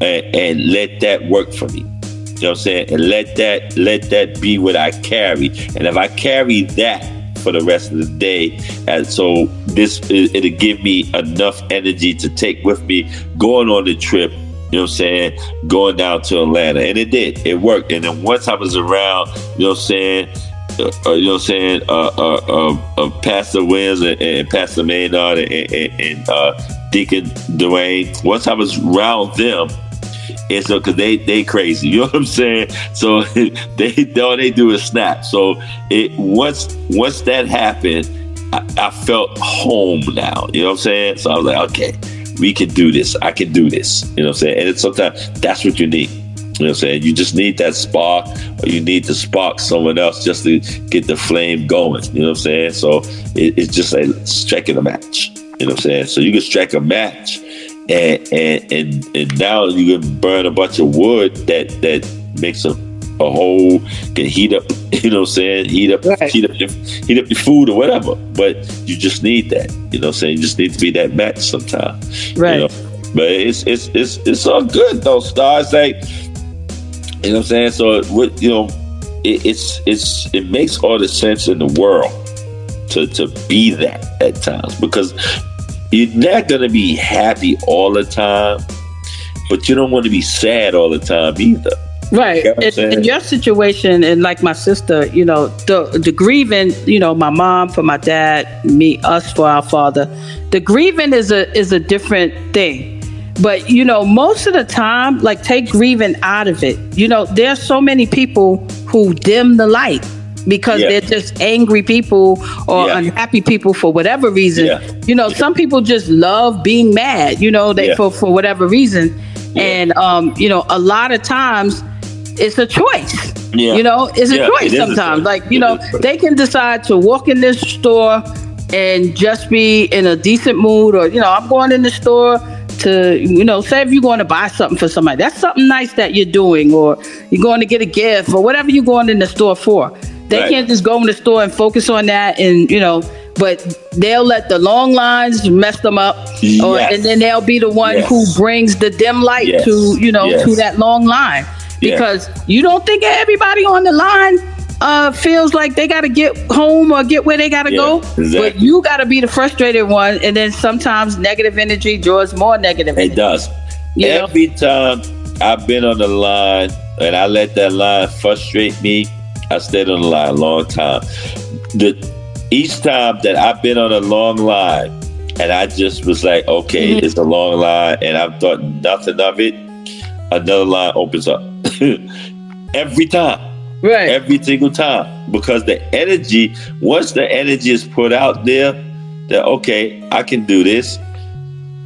and, and let that work for me. You know what I'm saying? And let that let that be what I carry. And if I carry that for the rest of the day, and so this it- it'll give me enough energy to take with me going on the trip. You know what I'm saying? Going down to Atlanta, and it did. It worked. And then once I was around, you know what I'm saying? Uh, you know what I'm saying? Uh, uh, uh, uh, Pastor Williams and, and Pastor Maynard and, and, and uh, Deacon Dwayne. Once I was around them, and so because they they crazy, you know what I'm saying? So they all they do is snap. So it once once that happened, I, I felt home now. You know what I'm saying? So I was like, okay, we can do this. I can do this. You know what I'm saying? And it's sometimes that's what you need. You know what I'm saying? You just need that spark, or you need to spark someone else just to get the flame going. You know what I'm saying? So it, it's just like striking a match. You know what I'm saying? So you can strike a match, and and and, and now you can burn a bunch of wood that that makes a a hole can heat up. You know what I'm saying? Heat up, heat up, your, heat up your food or whatever. But you just need that. You know what I'm saying? You just need to be that match sometimes. Right. You know? But it's it's it's it's all good though, stars. Like you know what I'm saying? So what you know, it, it's it's it makes all the sense in the world to to be that at times because you're not gonna be happy all the time, but you don't want to be sad all the time either. Right. You know In, in your situation, and like my sister, you know, the the grieving, you know, my mom for my dad, me, us for our father. The grieving is a is a different thing. But you know, most of the time, like take grieving out of it. You know, there's so many people who dim the light because Yeah. they're just angry people or Yeah. unhappy people for whatever reason. Yeah. You know, some people just love being mad, you know, they for, for whatever reason. And um, you know, a lot of times it's a choice. Yeah. You know, it's a choice it is a sometimes. choice. Like, you It know, is a choice. they can decide to walk in this store and just be in a decent mood or, you know, I'm going in the store to, you know, say if you're going to buy something for somebody, that's something nice that you're doing, or you're going to get a gift or whatever you're going in the store for. They Right. can't just go in the store and focus on that and, you know, but they'll let the long lines mess them up, or, Yes. and then they'll be the one Yes. who brings the dim light Yes. to, you know, to that long line because you don't think everybody on the line uh, feels like they got to get home or get where they got to Yeah, go. exactly. But you got to be the frustrated one, and then sometimes negative energy draws more negative. It does. Yeah. Every time I've been on the line and I let that line frustrate me, I stayed on the line a long time. The each time that I've been on a long line and I just was like, okay, Mhm. it's a long line, and I've thought nothing of it, another line opens up. Every time. Right. Every single time. Because the energy, once the energy is put out there, that okay, I can do this.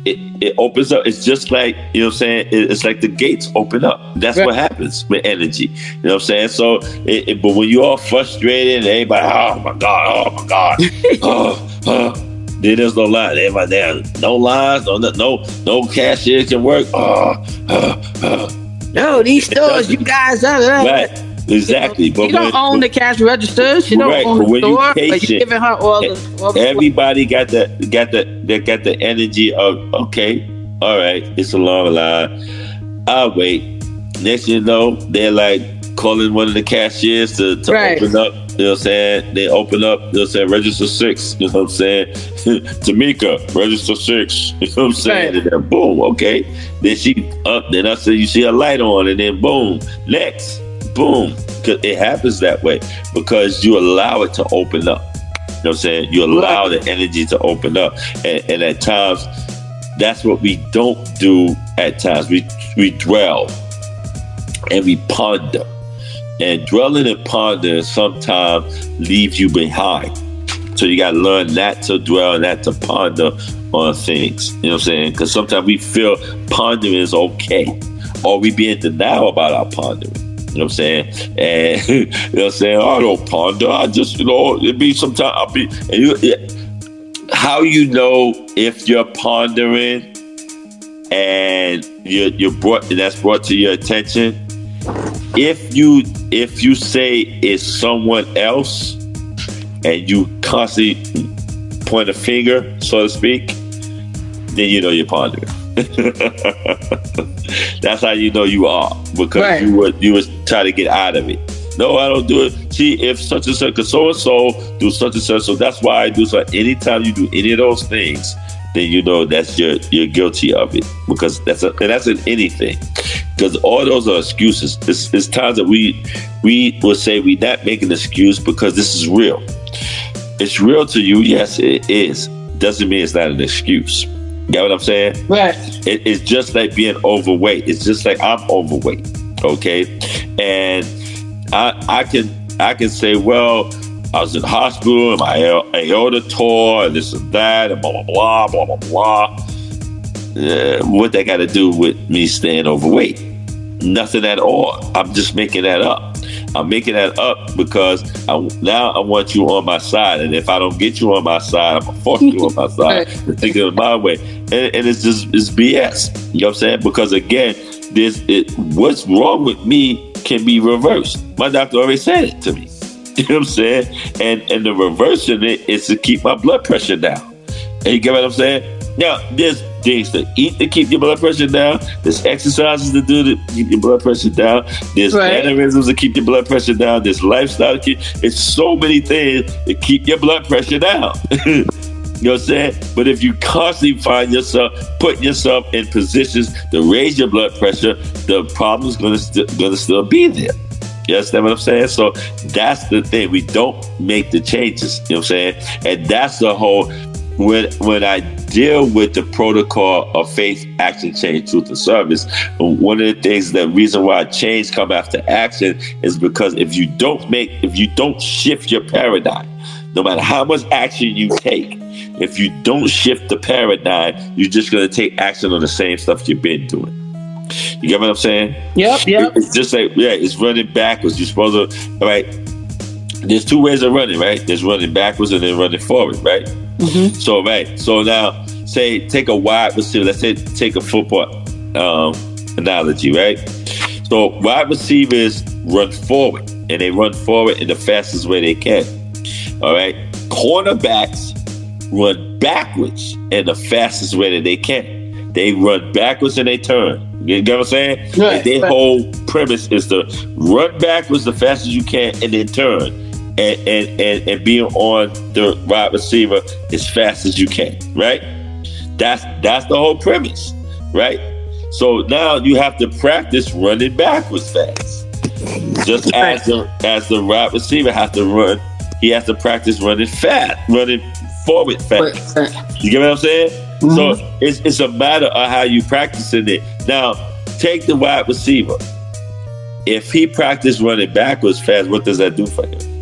It, it opens up. It's just like, you know what I'm saying? It- It's like the gates open up. That's what happens with energy. You know what I'm saying? So, it, it- but when you're all frustrated and everybody, oh my God, oh my God, oh, oh, then there's no line. Everybody there, no lines, no, no, no cashier can work. Oh, oh, oh. No, these stores, you guys are. Uh, Right. Exactly. But you don't when- own the cash registers. You don't own the when you. But you're giving her all the. All the Everybody got the got the they got the energy of okay, all right, it's a long line. I'll wait. Next you know, they're like calling one of the cashiers to, to Right. open up. You know what I'm saying? They open up, they'll say register six. You know what I'm saying? Tamika, register six. You know what I'm saying? Right. And then boom, okay. Then she up, then I say you see a light on, and then boom, next, boom. it happens that way because you allow it to open up. You know what I'm saying? You allow the energy to open up. And, and at times, that's what we don't do at times. We we dwell and we ponder. And dwelling and pondering sometimes leaves you behind. So you gotta learn not to dwell and not to ponder on things. You know what I'm saying? Because sometimes we feel pondering is okay. Or we be in denial about our pondering. You know what I'm saying? And you know what I'm saying? I don't ponder. I just, you know, it be sometimes I'll be and you yeah. how you know if you're pondering and you're you're brought and that's brought to your attention. If you if you say it's someone else and you constantly point a finger, so to speak, then you know you're pondering. That's how you know you are because Right. you would you was try to get out of it. No, I don't do it. See, if such and such, because so and so do such and such, so that's why I do so. Anytime you do any of those things, then you know that's you're you're guilty of it because that's a, and that's in anything. Because all those are excuses. It's, it's times that we we will say we not make an excuse because this is real. It's real to you, yes, it is. Doesn't mean it's not an excuse. You get what I'm saying? Right. It, it's just like being overweight. It's just like I'm overweight. Okay, and I I can I can say, well, I was in the hospital and my aor- aorta tore and this and that and blah blah blah blah blah blah. Uh, what that got to do with me staying overweight? Nothing at all. I'm just making that up. I'm making that up because I, now I want you on my side, and if I don't get you on my side, I'm gonna force you on my side. Think of it my way, and, and it's just it's BS. You know what I'm saying? Because again, this it what's wrong with me can be reversed. My doctor already said it to me. You know what I'm saying? And and the reversing it is to keep my blood pressure down. And you get what I'm saying? Now, there's things to eat to keep your blood pressure down. There's exercises to do to keep your blood pressure down. There's Right. mannerisms to keep your blood pressure down. There's lifestyle to keep. It's so many things to keep your blood pressure down. you know what I'm saying? But if you constantly find yourself putting yourself in positions to raise your blood pressure, the problem's gonna st- gonna still be there. You understand what I'm saying? So that's the thing. We don't make the changes. You know what I'm saying? And that's the whole when when I deal with the protocol of faith, action, change, truth, and service, one of the things, the reason why change come after action is because if you don't make, if you don't shift your paradigm, no matter how much action you take, if you don't shift the paradigm, you're just gonna take action on the same stuff you've been doing. You get what I'm saying? Yep, yep. It's just like yeah, it's running backwards. You're supposed to right. There's two ways of running, right? There's running backwards and then running forward, right? Mm-hmm. So right. So now, say take a wide receiver. Let's say take a football um, analogy, right? So wide receivers run forward, and they run forward in the fastest way they can. All right. Cornerbacks run backwards in the fastest way that they can. They run backwards and they turn. You get what I'm saying? Right, And their right. whole premise is to run backwards the fastest you can and then turn. And, and, and, and be on the wide receiver as fast as you can, right? That's that's the whole premise, right? So now you have to practice running backwards fast. Just as the as the wide receiver has to run he has to practice running fast, running forward fast. You get what I'm saying? So mm-hmm. it's, it's a matter of how you practicing it. Now, take the wide receiver. If he practice running backwards fast, what does that do for him?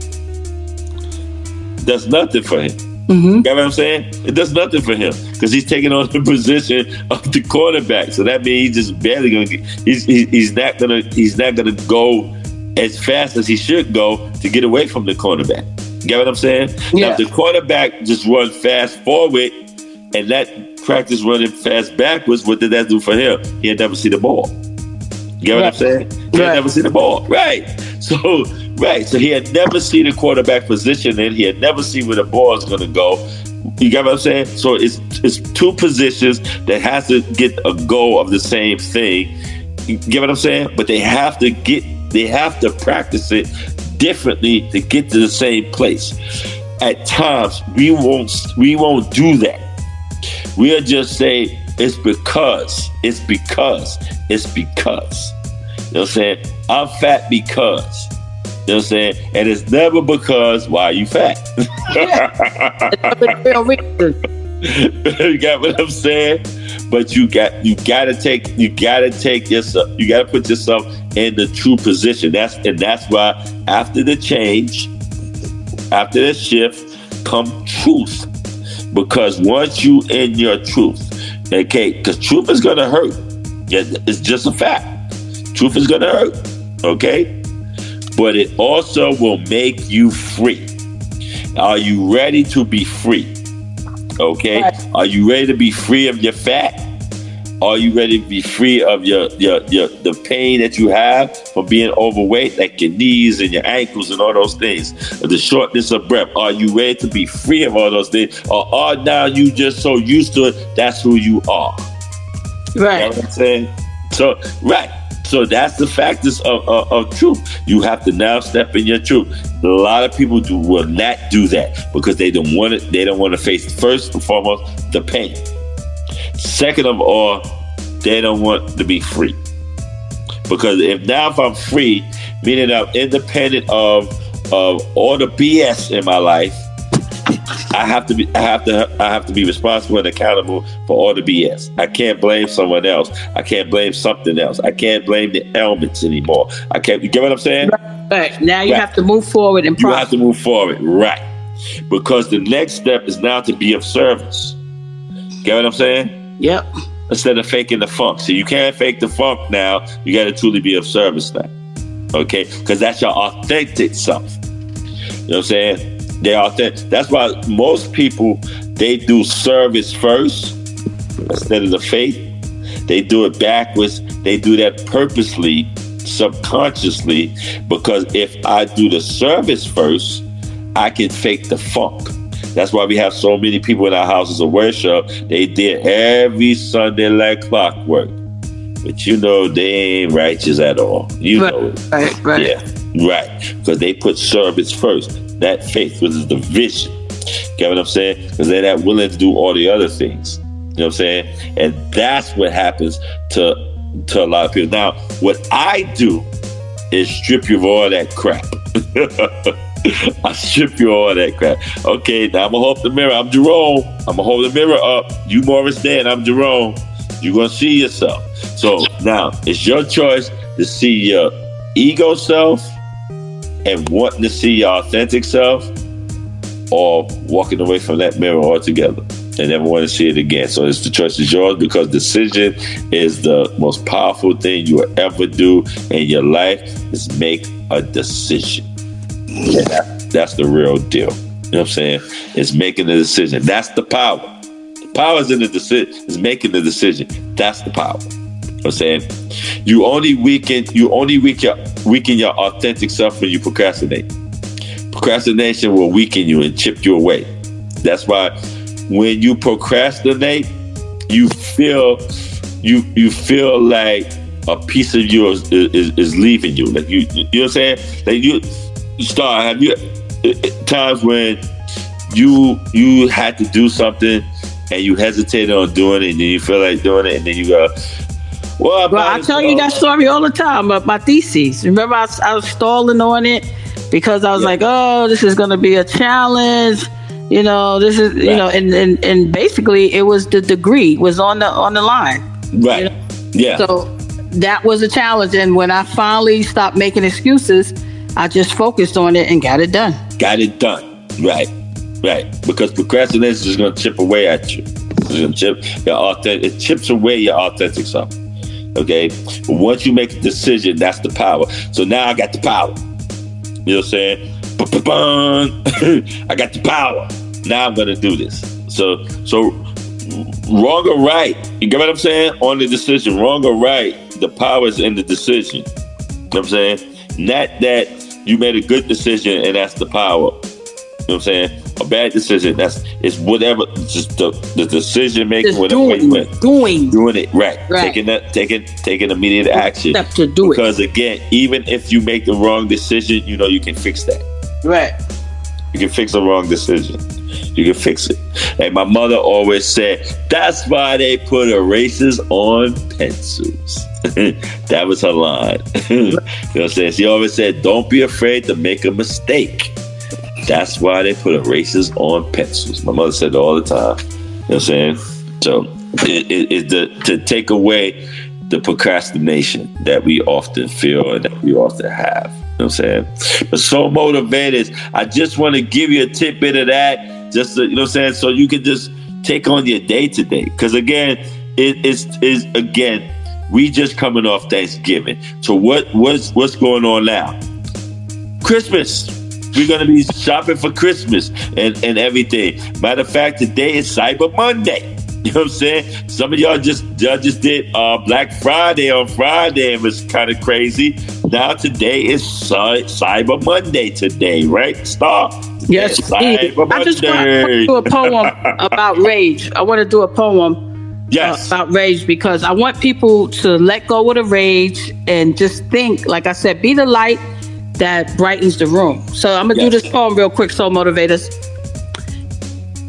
Does nothing for him. Mm-hmm. Get what I'm saying? It does nothing for him because he's taking on the position of the quarterback. So that means he's just barely gonna get. He's he's not gonna he's not gonna go as fast as he should go to get away from the cornerback. Get what I'm saying? Now, if the quarterback just run fast forward and that practice running fast backwards, what did that do for him? He'll never see the ball. You get what I'm saying? He'll Right. never see the ball. Right. So right. So he had never seen a quarterback position and he had never seen where the ball is gonna go. You get what I'm saying? So it's it's two positions that has to get a goal of the same thing. You get what I'm saying? But they have to get they have to practice it differently to get to the same place. At times we won't we won't do that. We'll just say it's because, it's because, it's because. You know what I'm saying? I'm fat because. You know what I'm saying? And it's never because why you fat. Real reason. you got what I'm saying? But you got you gotta take you gotta take yourself you gotta put yourself in the true position. That's and that's why after the change, after the shift, come truth. Because once you in your truth, okay, because truth is gonna hurt. It's just a fact. Truth is gonna hurt. Okay? But it also will make you free. Are you ready to be free? Okay. Are you ready to be free of your fat? Are you ready to be free of your, your your the pain that you have from being overweight, like your knees and your ankles and all those things, the shortness of breath? Are you ready to be free of all those things, or are now you just so used to it? That's who you are. You know Right. what I'm saying? So right. So that's the factors of, of, of truth. You have to now step in your truth. A lot of people do will not do that because they don't want it. They don't want to face first and foremost the pain. Second of all, they don't want to be free. Because if now if I'm free, meaning I'm independent of of all the BS in my life, I have to be I have to I have to be responsible and accountable for all the BS. I can't blame someone else. I can't blame something else. I can't blame the ailments anymore. I can't you get what I'm saying? Right. Now you Right. have to move forward and You process. have to move forward. Right. Because the next step is now to be of service. Get what I'm saying? Yep. Instead of faking the funk. So you can't fake the funk now. You got to truly be of service now. Okay? Because that's your authentic self. You know what I'm saying? They authentic. That's why most people they do service first instead of the faith. They do it backwards. They do that purposely, subconsciously, because if I do the service first, I can fake the funk. That's why we have so many people in our houses of worship. They did every Sunday like clockwork. But you know they ain't righteous at all. You know it. Right, right. Yeah, right. Because they put service first. That faith was the vision. Get what I'm saying? Because they're not willing to do all the other things. You know what I'm saying? And that's what happens to to a lot of people. Now, what I do is strip you of all that crap. I strip you of all that crap. Okay, now I'm gonna hold the mirror. I'm Jerome. I'm gonna hold the mirror up. You Morris Day, I'm Jerome. You're gonna see yourself. So now it's your choice to see your ego self and wanting to see your authentic self or walking away from that mirror altogether and never want to see it again. So it's the choice is yours because decision is the most powerful thing you will ever do in your life is make a decision. Yeah, that- that's the real deal. You know what I'm saying? It's making the decision. That's the power. The power is in the decision. Is making the decision. That's the power. You know what I'm saying? You only weaken you only weaken weaken your authentic self when you procrastinate. Procrastination will weaken you and chip you away. That's why when you procrastinate, you feel you you feel like a piece of you is, is, is leaving you. Like you you know what I'm saying? Like you, you start have you uh, uh, times when you you had to do something and you hesitated on doing it and then you feel like doing it and then you go well, Well, I tell you that story all the time about my thesis. Remember, I, was- I was stalling on it, because I was like, oh, this is going to be a challenge. You know, this is you know, and, and and basically it was the degree was on the on the line. Right. Yeah. So that was a challenge, and when I finally stopped making excuses, I just focused on it and got it done. Got it done. Right. Right. Because procrastination is going to chip away at you. It's going to chip your authentic. It chips away your authentic self. Okay. Once you make a decision, that's the power. So now I got the power. You know what I'm saying? I got the power. Now I'm gonna do this. So so wrong or right, you get what I'm saying? On the decision, wrong or right, the power is in the decision. You know what I'm saying? Not that you made a good decision and that's the power. You know what I'm saying? A bad decision, that's it's whatever just the, the decision making, Just whatever doing you went. doing Doing it right. Right. Taking that taking taking immediate action. step to do it. Because again, even if you make the wrong decision, you know you can fix that. Right. You can fix a wrong decision. You can fix it. And my mother always said, that's why they put erasers on pencils. that was her line. you know what I'm saying? She always said, don't be afraid to make a mistake. That's why they put erasers on pencils. My mother said it all the time. You know what I'm saying? So it, it, it's the, to take away the procrastination that we often feel and that we often have. You know what I'm saying? But so motivated. I just want to give you a tidbit of that. Just to, you know what I'm saying? So you can just take on your day today. Because again, it is is again, we just coming off Thanksgiving. So what what's what's going on now? Christmas. We're gonna be shopping for Christmas and, and everything. Matter of fact, today is Cyber Monday. You know what I'm saying? Some of y'all just y'all just did uh, Black Friday on Friday and was kind of crazy. Now today is Cy- Cyber Monday today, right? Starr. Yes, Cyber. I just want to do a poem about rage. I want to do a poem uh, about rage because I want people to let go of the rage and just think, like I said, be the light that brightens the room. So I'm gonna do Yes. this poem real quick, soul motivators.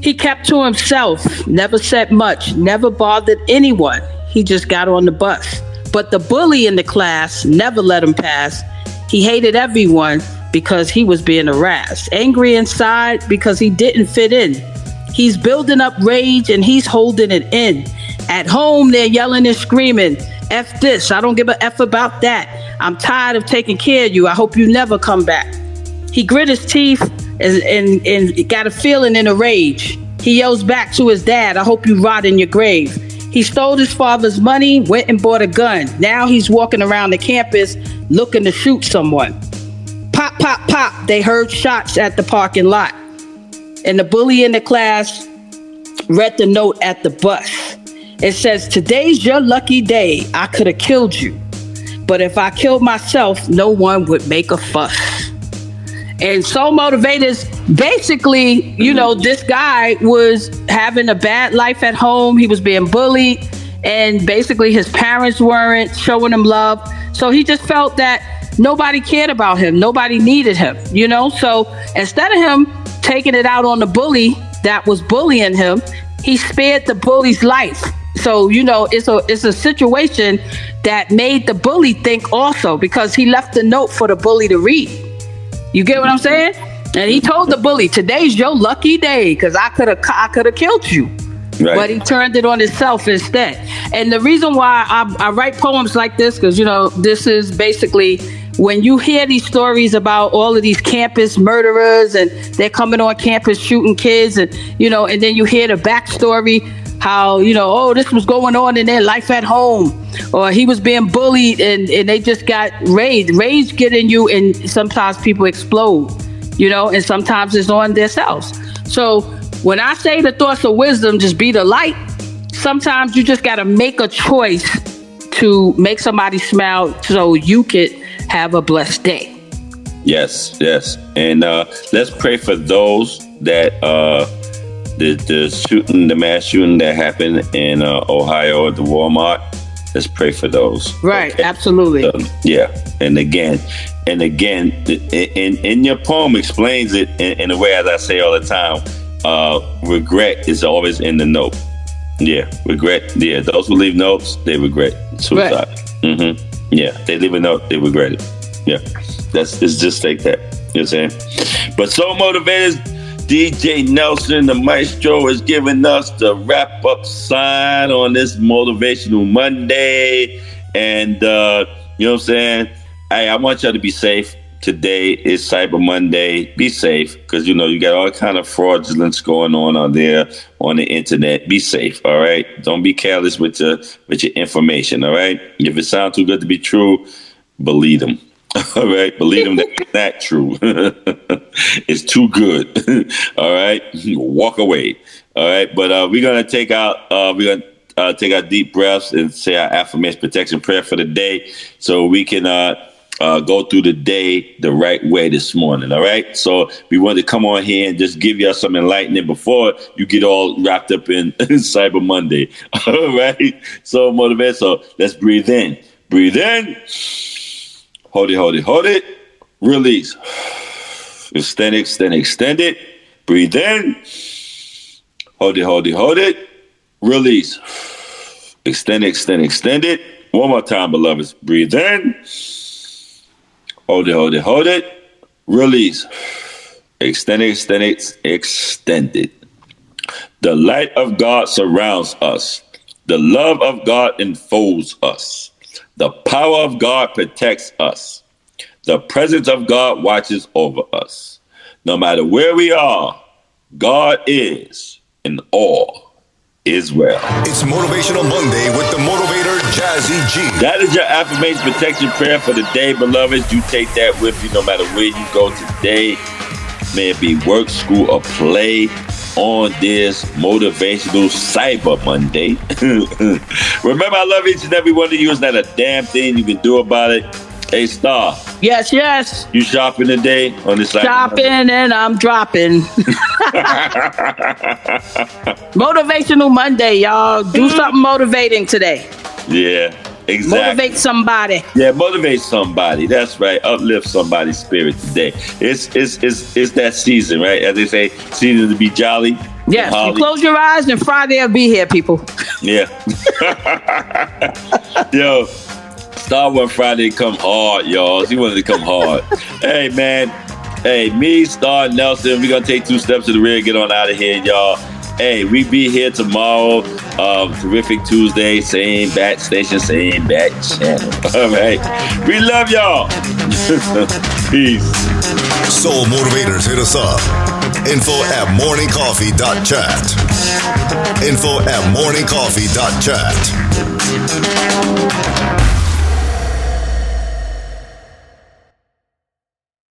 He kept to himself, never said much, never bothered anyone. He just got on the bus. But the bully in the class never let him pass. He hated everyone because he was being harassed. Angry inside because he didn't fit in. He's building up rage and he's holding it in. At home, they're yelling and screaming, F this, I don't give a F about that. I'm tired of taking care of you. I hope you never come back. He grit his teeth and, and, and got a feeling in a rage. He yells back to his dad, I hope you rot in your grave. He stole his father's money, went and bought a gun. Now he's walking around the campus looking to shoot someone. Pop, pop, pop. They heard shots at the parking lot. And the bully in the class read the note at the bus. It says, Today's your lucky day. I could have killed you. But if I killed myself, no one would make a fuss. And Soul Motivators, basically, you know, this guy was having a bad life at home. He was being bullied, and basically his parents weren't showing him love. So he just felt that nobody cared about him, nobody needed him, you know? So instead of him taking it out on the bully that was bullying him, he spared the bully's life. So you know, it's a it's a situation that made the bully think also because he left a note for the bully to read. You get what I'm mm-hmm. saying? And he told the bully, "Today's your lucky day because I could have I could have killed you." Right. But he turned it on himself instead. And the reason why I, I write poems like this, because, you know, this is basically when you hear these stories about all of these campus murderers and they're coming on campus shooting kids, and, you know, and then you hear the backstory how, you know, oh, this was going on in their life at home, or he was being bullied and, and they just got rage. Rage get in you, and sometimes people explode, you know, and sometimes it's on themselves. So when I say the thoughts of wisdom, just be the light, sometimes you just got to make a choice to make somebody smile so you could have a blessed day. Yes, yes. And uh, let's pray for those that uh, the the shooting, the mass shooting that happened in uh, Ohio at the Walmart. Let's pray for those. Right, absolutely. Um, yeah, and again, and again, in in your poem explains it in, in a way as I say all the time. Uh, regret is always in the note. Yeah, regret. Yeah, those who leave notes, they regret suicide. Mm-hmm. Yeah, they leave a note, they regret it. Yeah, that's it's just like that. You know what I'm saying? But Soul Motivators, DJ Nelson, the maestro, is giving us the wrap up sign on this motivational Monday. And uh, you know what I'm saying? Hey, I want y'all to be safe. Today is Cyber Monday. Be safe because you know you got all kind of fraudulence going on out there on the internet. Be safe, all right. Don't be careless with your with your information, all right. If it sounds too good to be true, believe them. All right, believe them that not true. it's too good. all right, walk away. All right, but uh, we're gonna take out. Uh, we're gonna uh, take our deep breaths and say our affirmation protection prayer for the day, so we can uh, uh, go through the day the right way this morning. All right. So we want to come on here and just give y'all some enlightenment before you get all wrapped up in, Cyber Monday. All right. So motivate. So let's breathe in. Breathe in. Hold it, hold it, hold it. Release. Extend extend extend it. Breathe in. Hold it, hold it, hold it. Release. Extend extend extend it. One more time, beloveds. Breathe in. Hold it, hold it, hold it. Release. Extend extend it, extend it. The light of God surrounds us. The love of God enfolds us. The power of God protects us. The presence of God watches over us. No matter where we are, God is, and all is well. It's Motivational Monday with the motivator Jazzy G. That is your affirmation protection prayer for the day, beloveds. You take that with you no matter where you go today. May it be work, school, or play on this motivational Cyber Monday. Remember, I love each and every one of you. It's not a damn thing you can do about it. Hey, Starr. Yes, yes. You shopping today on this Cyber Shopping and I'm dropping. Motivational Monday, y'all. Do mm-hmm. something motivating today. Yeah, exactly. Motivate somebody. Yeah, motivate somebody. That's right. Uplift somebody's spirit today. It's it's it's it's that season, right? As they say, season to be jolly. Yes, you close your eyes and Friday I'll be here, people. Yeah. Yo, Star Wars Friday come hard, y'all. He wanted to come hard. hey, man. Hey, me, Starr, Nelson, We're gonna take two steps to the rear, get on out of here, y'all. Hey, we be here tomorrow. Um, terrific Tuesday, same bat station, same bat channel. All right. We love y'all. Peace. Soul Motivators, hit us up. Info at morningcoffee.chat. Info at morningcoffee.chat.